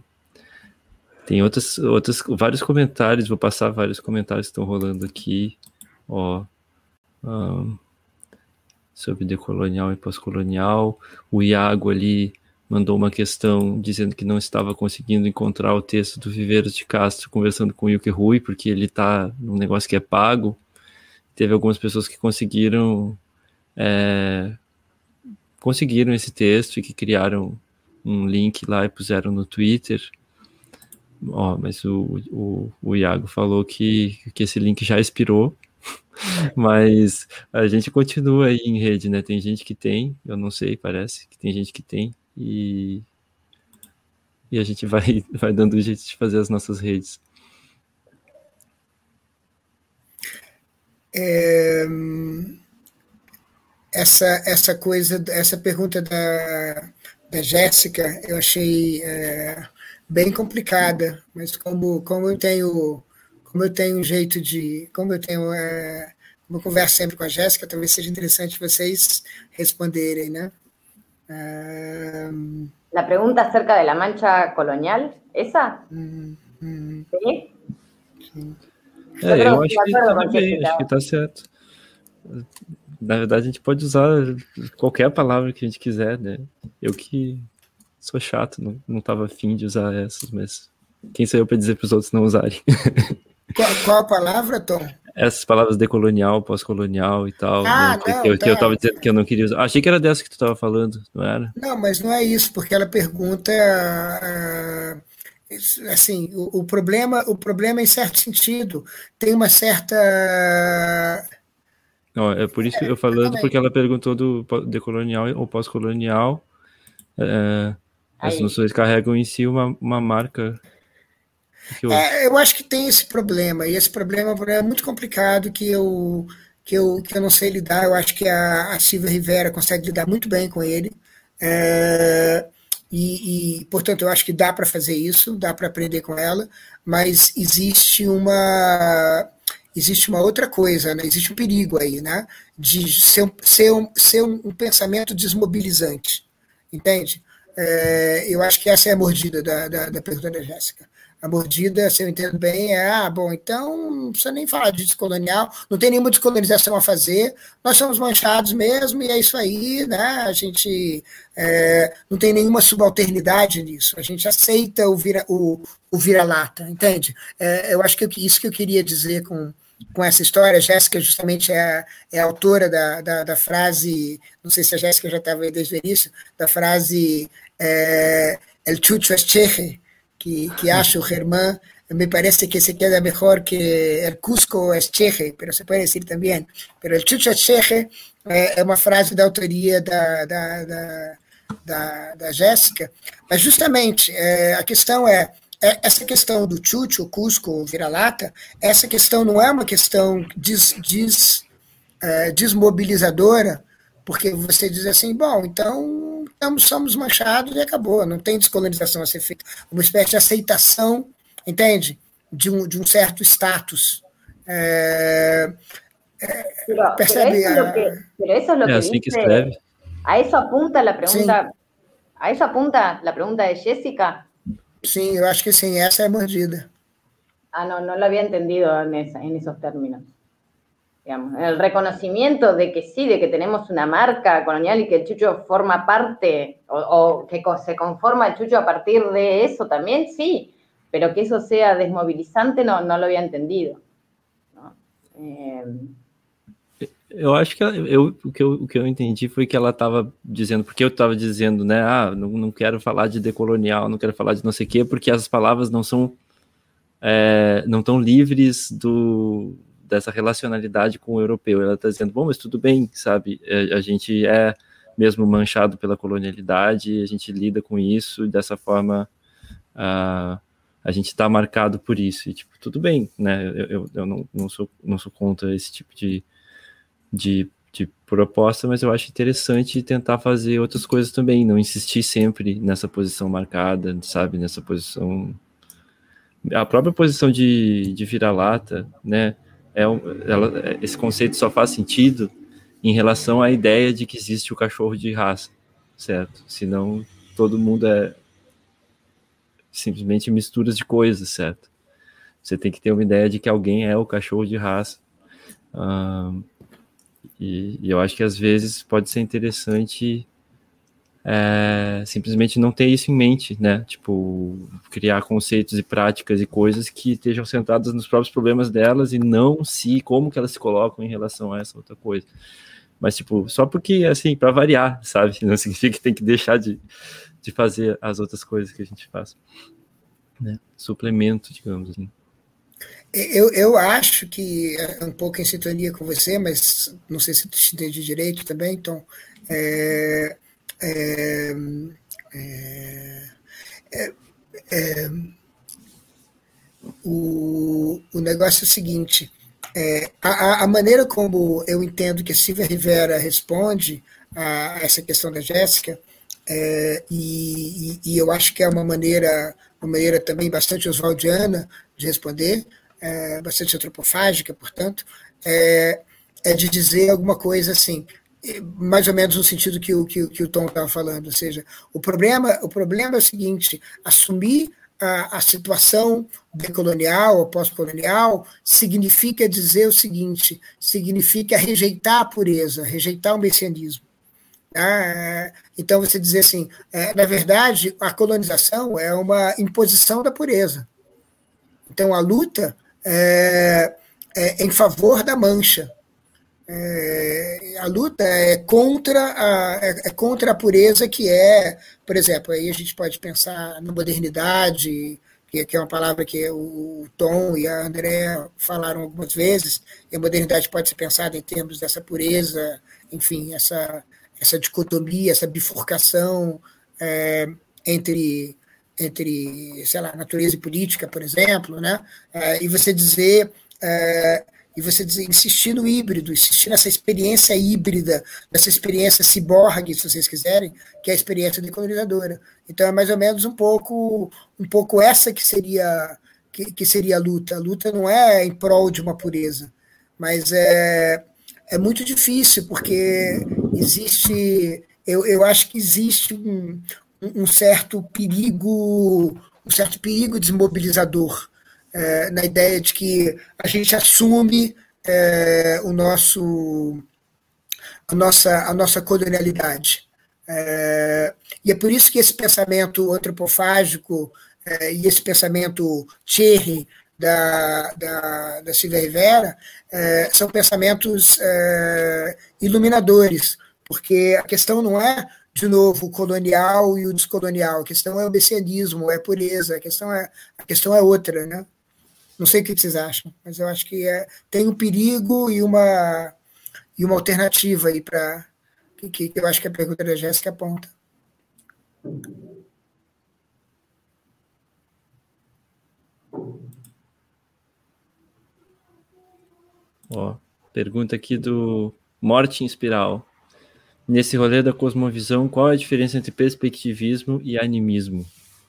tem outras, outras, vários comentários, vou passar vários comentários que estão rolando aqui. Ó, um, sobre decolonial e pós-colonial. O Iago ali mandou uma questão dizendo que não estava conseguindo encontrar o texto do Viveiros de Castro conversando com o Yuki Rui, porque ele está num negócio que é pago. Teve algumas pessoas que conseguiram é, conseguiram esse texto e que criaram um link lá e puseram no Twitter. Mas o, o, o Iago falou que, que esse link já expirou mas a gente continua aí em rede, né? Tem gente que tem, eu não sei, parece que tem gente que tem, e, e a gente vai, vai dando jeito de fazer as nossas redes. É, essa, essa coisa, essa pergunta da, da Jéssica, eu achei é, bem complicada, mas como, como eu tenho como eu tenho um jeito de. Como eu tenho. É, como eu converso sempre com a Jéssica, talvez seja interessante vocês responderem, né? Um, la pregunta acerca de la mancha colonial? Mm, mm, ¿Sí? Sim. É, eu acho que, também, acho que tá certo. Na verdade, a gente pode usar qualquer palavra que a gente quiser, né? Eu que sou chato, não, não tava afim de usar essas, mas quem sou eu para dizer para os outros não usarem? Qual, qual, a palavra, Tom? Essas palavras decolonial, pós-colonial e tal. Ah, né? não, que, eu, tá. que eu tava dizendo que eu não queria usar. Achei que era dessa que tu estava falando, não era? Não, mas não é isso, porque ela pergunta. Uh, assim, o, o, problema, o problema, em certo sentido, tem uma certa. Não, é por isso que eu falando, porque ela perguntou do decolonial ou pós-colonial. É, as noções carregam em si uma, uma marca é, eu acho que tem esse problema, e esse problema é muito complicado que eu, que eu, que eu não sei lidar. Eu acho que a, a Silvia Rivera consegue lidar muito bem com ele. É, e, e, portanto, eu acho que dá para fazer isso, dá para aprender com ela, mas existe uma existe uma outra coisa, né? existe um perigo aí, né? de ser ser um, ser um, um pensamento desmobilizante, entende? É, eu acho que essa é a mordida da, da, da pergunta da Jéssica. A mordida, se eu entendo bem, é, ah, bom, então não precisa nem falar de descolonial, não tem nenhuma descolonização a fazer, nós somos manchados mesmo e é isso aí, né? A gente é, não tem nenhuma subalternidade nisso, a gente aceita o vira-lata, o, o vira entende? É, eu acho que isso que eu queria dizer com, com essa história. A Jéssica, justamente, é é a autora da, da, da, frase, não sei se a Jéssica já estava aí desde o início, da frase é, El chucho es que, que acho, Germán, me parece que se queda mejor que el Cusco es cheje, pero se puede decir también. Pero el chucho es cheje é, é uma frase da autoria da, da, da, da, Jéssica, mas justamente é, a questão é, é, essa questão do chucho, Cusco, vira-lata, essa questão não é uma questão des, des, é, desmobilizadora, porque você diz assim, bom, então estamos, somos manchados e acabou, não tem descolonização a ser feita. Uma espécie de aceitação, entende? De um, de um certo status. É, é, percebe? Pero eso, pero eso es lo que, é assim que escreve. A eso apunta a pergunta. Sim. A isso apunta a pergunta de Jéssica? Sim, eu acho que sim, essa é a mordida. Ah, não, não lo había entendido en, esa, en esos términos. El reconocimiento de que sí, de que tenemos una marca colonial y que el chucho forma parte, o, que se conforma el chucho a partir de eso también, sí, pero que eso sea desmovilizante no, no lo había entendido. Eh, eu acho que eu, o, que eu, o que eu entendi foi que ela estava dizendo, porque eu estava dizendo, né? Ah, não, não quero falar de decolonial, não quero falar de não sei o quê, porque as palavras não são é, não tão livres do, dessa relacionalidade com o europeu. Ela está dizendo, bom, mas tudo bem, sabe? A, é, a gente é mesmo manchado pela colonialidade, a gente lida com isso e dessa forma a, a gente está marcado por isso. E, tipo, tudo bem, né? Eu, eu, eu não, não, sou, não sou contra esse tipo de, de, de proposta, mas eu acho interessante tentar fazer outras coisas também, não insistir sempre nessa posição marcada, sabe? Nessa posição. A própria posição de, de vira-lata, né? É, ela, esse conceito só faz sentido em relação à ideia de que existe o cachorro de raça, certo? Senão todo mundo é simplesmente misturas de coisas, certo? Você tem que ter uma ideia de que alguém é o cachorro de raça. e, e, eu acho que às vezes pode ser interessante é, simplesmente não ter isso em mente, né? Tipo, criar conceitos e práticas e coisas que estejam centradas nos próprios problemas delas e não se como que elas se colocam em relação a essa outra coisa. Mas, tipo, só porque, assim, para variar, sabe? Não significa que tem que deixar de, de fazer as outras coisas que a gente faz. Né? Suplemento, digamos assim. Eu, eu acho que é um pouco em sintonia com você, mas não sei se te entendi direito também, então. É, é, é, é, o, o negócio é o seguinte: é, a, a, maneira como eu entendo que a Silvia Rivera responde a, essa questão da Jéssica, é, e, e, eu acho que é uma maneira, uma maneira também bastante oswaldiana de responder, é, bastante antropofágica, portanto, é, de dizer alguma coisa assim, mais ou menos no sentido que o, que, que o Tom estava falando, ou seja, o problema, o problema é o seguinte, assumir a, a situação decolonial ou pós-colonial significa dizer o seguinte: significa rejeitar a pureza, rejeitar o messianismo. Tá? Então, você dizer assim, é, na verdade, a colonização é uma imposição da pureza. Então, a luta é, é em favor da mancha. É, a luta é contra a, é, é, contra a pureza que é, por exemplo, aí a gente pode pensar na modernidade, que, que é uma palavra que o Tom e a André falaram algumas vezes, e a modernidade pode ser pensada em termos dessa pureza, enfim, essa, essa dicotomia, essa bifurcação é, entre, entre, sei lá, natureza e política, por exemplo, né? É, e você dizer é, e você insistir no híbrido, insistir nessa experiência híbrida, nessa experiência ciborgue, se vocês quiserem, que é a experiência decolonizadora. Então é mais ou menos um pouco, um pouco essa que seria que, que seria a luta. A luta não é em prol de uma pureza, mas é, é muito difícil, porque existe, eu, eu acho que existe um, um certo perigo, um certo perigo desmobilizador é, na ideia de que a gente assume é, o nosso, a, nossa, a nossa colonialidade. É, e é por isso que esse pensamento antropofágico é, e esse pensamento Thierry da, da, da Silvia Rivera é, são pensamentos é, iluminadores, porque a questão não é de novo, o colonial e o descolonial. A questão é o messianismo, é a pureza, a questão é, a questão é outra, né? Não sei o que vocês acham, mas eu acho que é, tem um perigo e uma, e uma alternativa aí para. Que, que, eu acho que a pergunta da Jéssica aponta. Ó, pergunta aqui do Morte em Espiral. Nesse rolê da cosmovisão, qual é a diferença entre perspectivismo e animismo?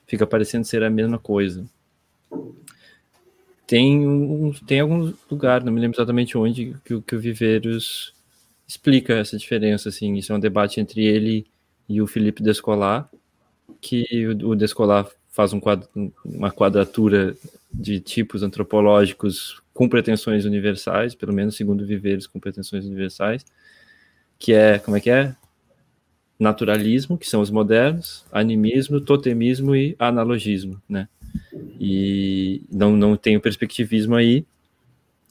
Fica parecendo ser a mesma coisa tem, um, tem algum lugar, não me lembro exatamente onde, que, que o Viveiros explica essa diferença, assim, isso é um debate entre ele e o Felipe Descolar, que o, o Descolar faz um quadro, uma quadratura de tipos antropológicos com pretensões universais, pelo menos segundo Viveiros, com pretensões universais, que é, como é que é? Naturalismo, que são os modernos, animismo, totemismo e analogismo, né? E não, não tem o perspectivismo aí.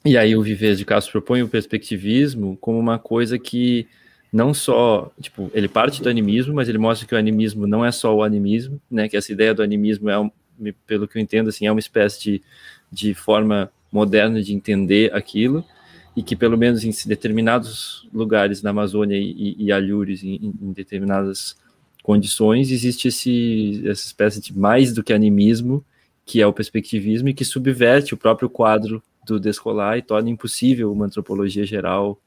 E aí o Viver de Castro propõe o perspectivismo como uma coisa que não só, tipo, ele parte do animismo, mas ele mostra que o animismo não é só o animismo, né, que essa ideia do animismo é, um, pelo que eu entendo, assim, é uma espécie de, de forma moderna de entender aquilo, e que pelo menos em determinados lugares na Amazônia e, e Alhures, em, em, determinadas condições, existe esse, essa espécie de mais do que animismo, que é o perspectivismo, e que subverte o próprio quadro do descolar e torna impossível uma antropologia geral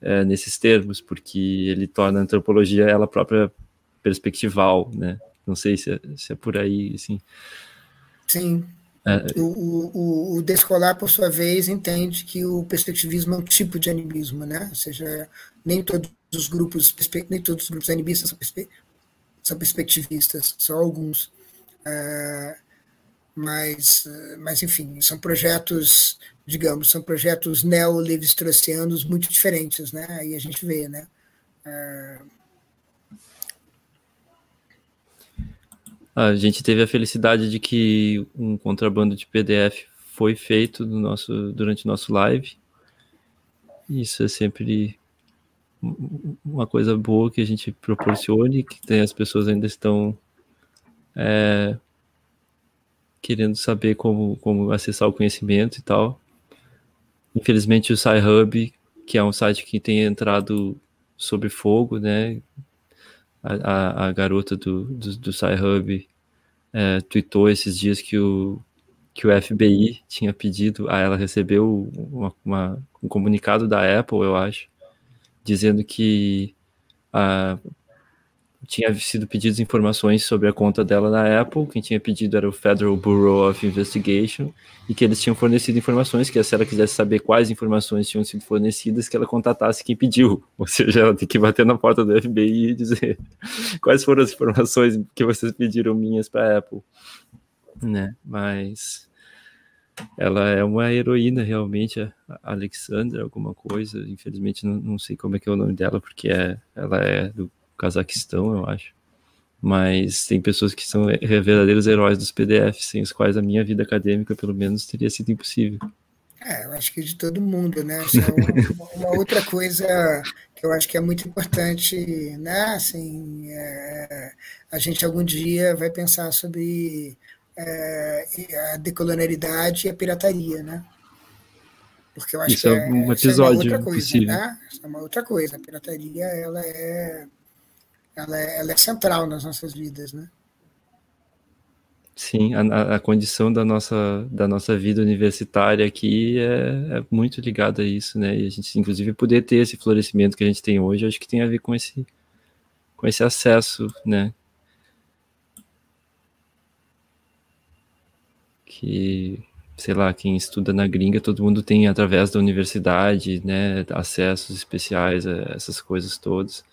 é, nesses termos, porque ele torna a antropologia ela própria perspectival, né? Não sei se é, se é por aí, assim. Sim. É. O, o, o, descolar, por sua vez, entende que o perspectivismo é um tipo de animismo, né? Ou seja, nem todos os grupos, nem todos os grupos animistas são, são perspectivistas, só alguns. É, mas, mas, enfim, são projetos digamos, são projetos neo-levi-straussianos muito diferentes, né? Aí a gente vê, né? É... A gente teve a felicidade de que um contrabando de PDF foi feito no nosso, durante o nosso live. Isso é sempre uma coisa boa que a gente proporcione, que tem, as pessoas ainda estão é, querendo saber como, como acessar o conhecimento e tal. Infelizmente o SciHub, que é um site que tem entrado sob fogo, né? A, a, a garota do, do, do SciHub é, tweetou esses dias que o, que o FBI tinha pedido, a ela recebeu uma, uma, um comunicado da Apple, eu acho, dizendo que a, tinha sido pedidas informações sobre a conta dela na Apple, quem tinha pedido era o Federal Bureau of Investigation, e que eles tinham fornecido informações, que se ela quisesse saber quais informações tinham sido fornecidas, que ela contatasse quem pediu, ou seja, ela tem que bater na porta do FBI e dizer quais foram as informações que vocês pediram minhas para a Apple, né, mas ela é uma heroína realmente, a Alexandra alguma coisa, infelizmente não, não sei como é que é o nome dela, porque é, ela é do Cazaquistão, eu acho. Mas tem pessoas que são verdadeiros heróis dos PDFs, sem os quais a minha vida acadêmica, pelo menos, teria sido impossível. É, eu acho que de todo mundo, né? Uma, uma, outra coisa que eu acho que é muito importante, né? Assim, é, a gente algum dia vai pensar sobre é, a decolonialidade e a pirataria, né? Porque eu acho isso que é, um episódio é uma outra coisa, possível. né? Isso é uma outra coisa. A pirataria, ela é ela é, ela é central nas nossas vidas, né? Sim, a, a, condição da nossa, da nossa vida universitária aqui é, é, muito ligada a isso, né? E a gente, inclusive, poder ter esse florescimento que a gente tem hoje, acho que tem a ver com esse, com esse acesso, né? Que, sei lá, quem estuda na gringa, todo mundo tem, através da universidade, né, acessos especiais a essas coisas todas.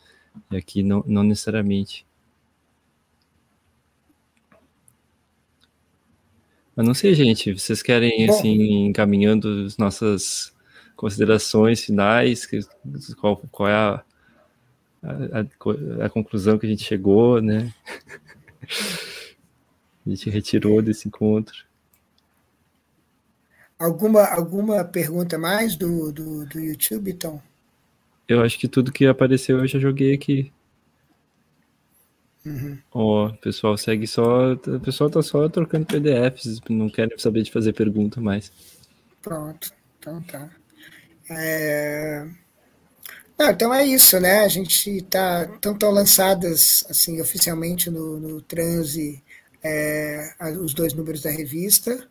E aqui não, não necessariamente. Mas não sei, gente, vocês querem, assim, encaminhando as nossas considerações finais, qual, qual é a, a, a, conclusão que a gente chegou, né? a gente retirou desse encontro. Alguma, alguma pergunta mais do, do, do YouTube, Tom? Eu acho que tudo que apareceu eu já joguei aqui. Uhum. Ó, o pessoal segue só. O pessoal tá só trocando PDFs, não querem saber de fazer pergunta mais. Pronto, então tá. É... Não, então é isso, né? A gente tá. Então estão lançadas assim, oficialmente no, no transe é, os dois números da revista.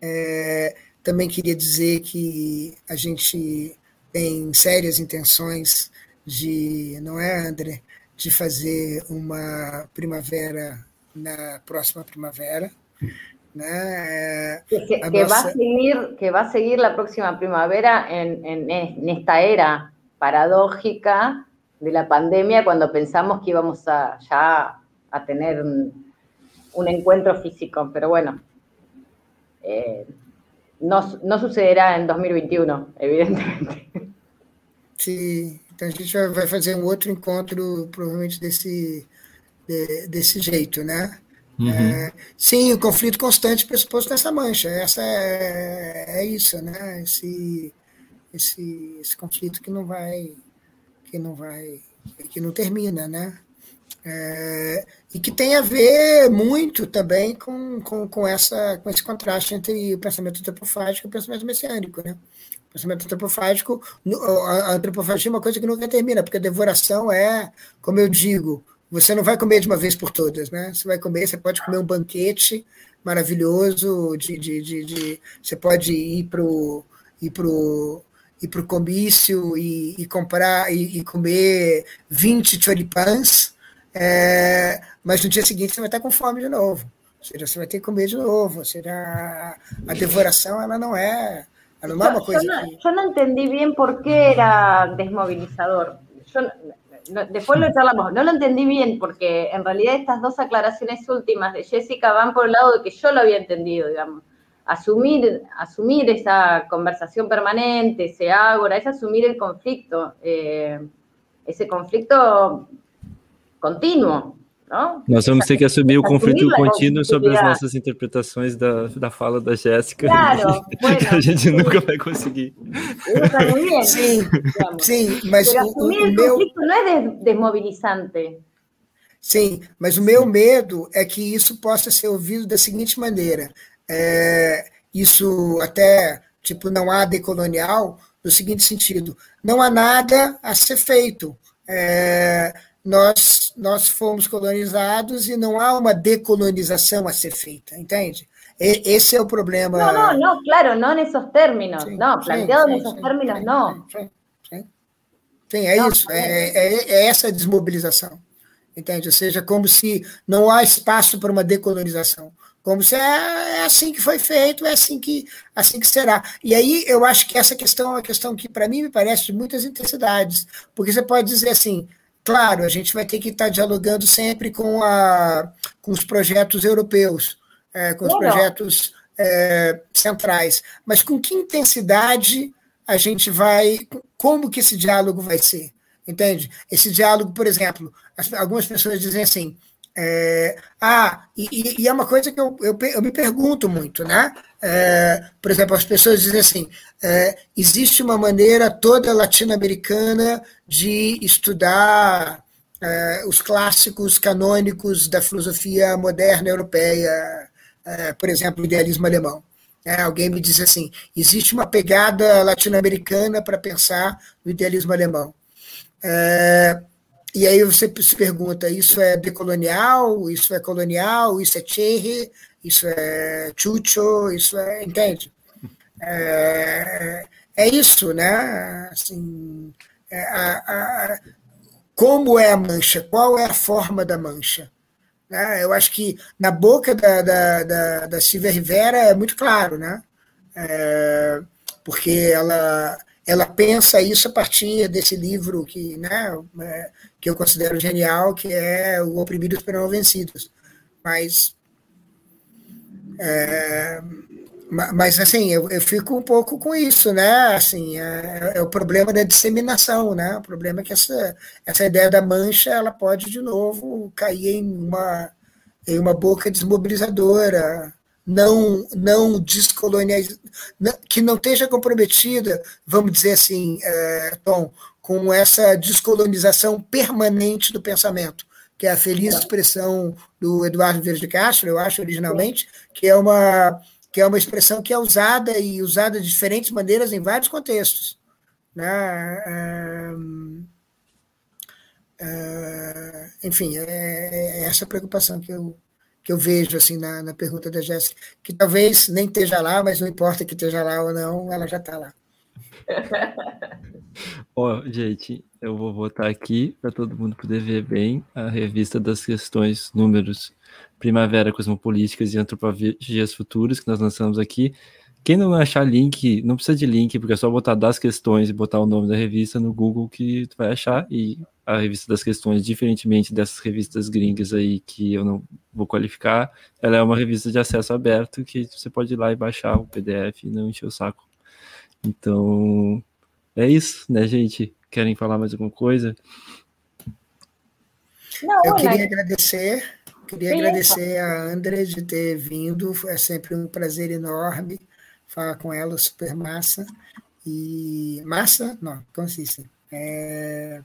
É, também queria dizer que a gente tem sérias intenções de, não é, André, de fazer uma primavera na próxima primavera. Né? Que, que, nossa... va a seguir, que va a seguir la próxima primavera en, en, en esta era paradójica de la pandemia cuando pensamos que íbamos a ya a tener un, un encuentro físico, pero bueno, eh, no, no sucederá em 2021, evidentemente. Sim, então a gente vai fazer um outro encontro, provavelmente desse, de, desse jeito, né? Uhum. É, sim, o conflito constante pressuposto nessa mancha. Essa é, é isso, né? Esse, esse, esse conflito que não vai, que não vai, que não termina, né? É, e que tem a ver muito também com, com, com, essa, com esse contraste entre o pensamento antropofágico e o pensamento messiânico. Né? O pensamento antropofágico, a antropofagia é uma coisa que nunca termina, porque a devoração é, como eu digo, você não vai comer de uma vez por todas, né? Você vai comer, você pode comer um banquete maravilhoso, de, de, de, de você pode ir para o ir pro, ir pro comício e, e comprar e, e, comer 20 choripãs, é, mas no dia seguinte você vai estar com fome de novo. Ou seja, você vai ter que comer de novo. Ou seja, a, a devoração ela não é, ela não é uma coisa. Eu não, que... eu não entendi bem por que era desmobilizador. Eu, después lo charlamos, no lo entendí bien porque en realidad estas dos aclaraciones últimas de Jessica van por el lado de que yo lo había entendido, digamos. Asumir, asumir esa conversación permanente, ese ágora, es asumir el conflicto, eh, esse conflito continuo, não? Nós vamos ter que assumir o conflito contínuo sobre as nossas interpretações da, da fala da Jéssica. Claro, bueno, a gente nunca vai conseguir. sim, sim, mas Pero o, o, o meu... não é desmobilizante. Sim, mas o meu medo é que isso possa ser ouvido da seguinte maneira. É, isso até, tipo, não há decolonial, no seguinte sentido, não há nada a ser feito. É, nós, nós fomos colonizados e não há uma decolonização a ser feita, entende? E, esse é o problema. Não, não, não, claro, não nesses termos. Sim, não, planteado nesses termos, não. Sim, sim, sim é não, isso, é, é, é, essa desmobilização, entende? Ou seja, como se não há espaço para uma decolonização. Como se é, é assim que foi feito, é assim que, assim que será. E aí eu acho que essa questão é uma questão que, para mim, me parece de muitas intensidades. Porque você pode dizer assim, Claro, a gente vai ter que estar dialogando sempre com, a, com os projetos europeus, é, com os projetos é, centrais. Mas com que intensidade a gente vai. Como que esse diálogo vai ser? Entende? Esse diálogo, por exemplo, algumas pessoas dizem assim. É, ah, e, e, é uma coisa que eu, eu, eu me pergunto muito, né? É, por exemplo, as pessoas dizem assim: é, existe uma maneira toda latino-americana de estudar é, os clássicos canônicos da filosofia moderna europeia, é, por exemplo, o idealismo alemão. É, alguém me diz assim: existe uma pegada latino-americana para pensar no idealismo alemão. É, e aí você se pergunta, isso é decolonial, isso é colonial, isso é Cherry, isso é Chucho, isso é. Entende? É, é isso, né? Assim, é, a, a, como é a mancha? Qual é a forma da mancha? Né? Eu acho que na boca da, da, da, da Silvia Rivera é muito claro, né? É, porque ela ela pensa isso a partir desse livro que, né, é, que eu considero genial, que é O Oprimidos por Não Vencidos. Mas, é, mas assim, eu, eu, fico um pouco com isso, né? Assim, é, é, o problema da disseminação, né? O problema é que essa, essa ideia da mancha ela pode de novo cair em uma, em uma boca desmobilizadora, não, não descolonializada, que não esteja comprometida, vamos dizer assim, é, Tom, com essa descolonização permanente do pensamento, que é a feliz expressão do Eduardo Vieira de Castro, eu acho, originalmente, que é uma, que é uma expressão que é usada e usada de diferentes maneiras em vários contextos. Né? É, é, enfim, é, é essa preocupação que eu, que eu vejo assim na, na pergunta da Jéssica, que talvez nem esteja lá, mas não importa que esteja lá ou não, ela já está lá. Ó, oh, gente, eu vou botar aqui para todo mundo poder ver bem a revista das questões, números Primavera Cosmopolíticas e Antropofagias Futuras que nós lançamos aqui. Quem não achar link, não precisa de link, porque é só botar das questões e botar o nome da revista no Google que tu vai achar. E a revista das questões, diferentemente dessas revistas gringas aí que eu não vou qualificar, ela é uma revista de acesso aberto que você pode ir lá e baixar o PDF e não encher o saco. Então, é isso, né, gente? Querem falar mais alguma coisa? Não, eu queria agradecer queria Sim, agradecer a André de ter vindo, é sempre um prazer enorme falar com ela, super massa. E massa, não, consiste. É,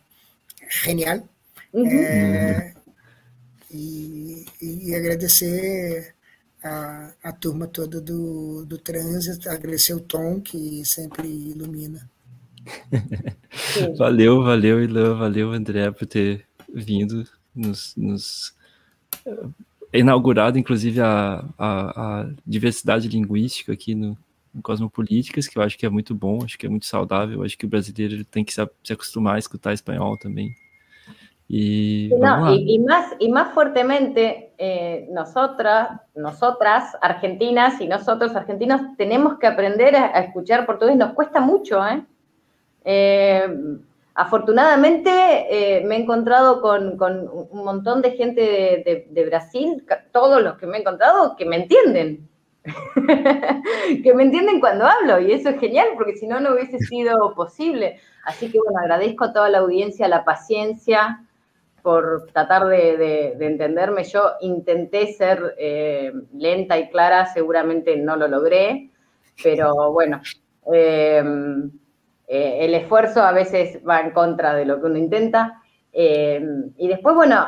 genial. Uhum. É, e, e, agradecer a, a turma toda do, do trânsito, agradecer o Tom, que sempre ilumina. valeu, valeu, Ilan, valeu, André, por ter vindo, nos, nos uh, inaugurado, inclusive, a, a, a, diversidade linguística aqui no, Cosmopolíticas, que eu acho que é muito bom, acho que é muito saudável, acho que o brasileiro tem que se, acostumar a escutar espanhol também. Y, no, y, y, más, y más fuertemente, eh, nosotras, nosotras, argentinas y nosotros, argentinos, tenemos que aprender a, a escuchar portugués. Nos cuesta mucho, ¿eh? eh afortunadamente eh, me he encontrado con, con, un montón de gente de, de, de, Brasil, todos los que me he encontrado, que me entienden. que me entienden cuando hablo y eso es genial porque si no, no hubiese sido posible. Así que bueno, agradezco a toda la audiencia la paciencia, por tratar de, entenderme. Yo intenté ser eh, lenta y clara, seguramente no lo logré, pero bueno, em, eh, el esfuerzo a veces va en contra de lo que uno intenta. Em, y después, bueno,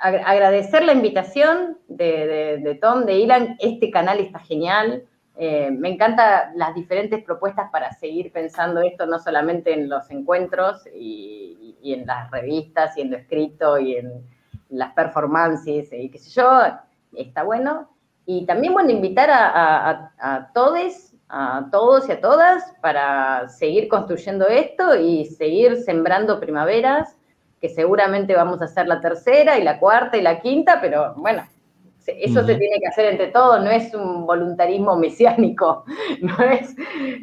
agradecer la invitación de, de, Tom, de Ilan. Este canal está genial. Eh, me encantan las diferentes propuestas para seguir pensando esto, no solamente en los encuentros y, en las revistas y en lo escrito y en las performances y qué sé yo, está bueno. Y también, bueno, invitar a, a todos, a todos y a todas para seguir construyendo esto y seguir sembrando primaveras, que seguramente vamos a hacer la tercera y la cuarta y la quinta, pero bueno, eso se tiene que hacer entre todos, no es un voluntarismo mesiánico, no es,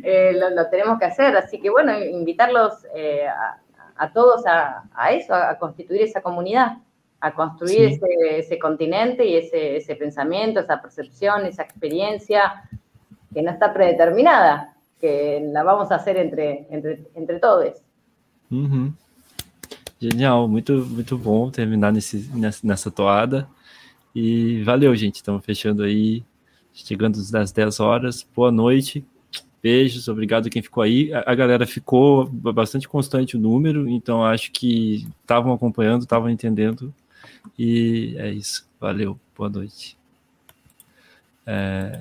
eh, lo, tenemos que hacer. Así que bueno, invitarlos eh, a, todos a, eso, a, constituir esa comunidad, a construir ese, continente y ese, pensamiento, esa percepción, esa experiencia que no está predeterminada, que la vamos a hacer entre, entre, entre todos. Genial, muito, muito bom terminar nesse, nessa toada. E valeu, gente. Estamos fechando aí, chegando às 10 horas. Boa noite. Beijos, obrigado quem ficou aí. A, galera ficou bastante constante o número, então acho que estavam acompanhando, estavam entendendo. E é isso. Valeu, boa noite. É...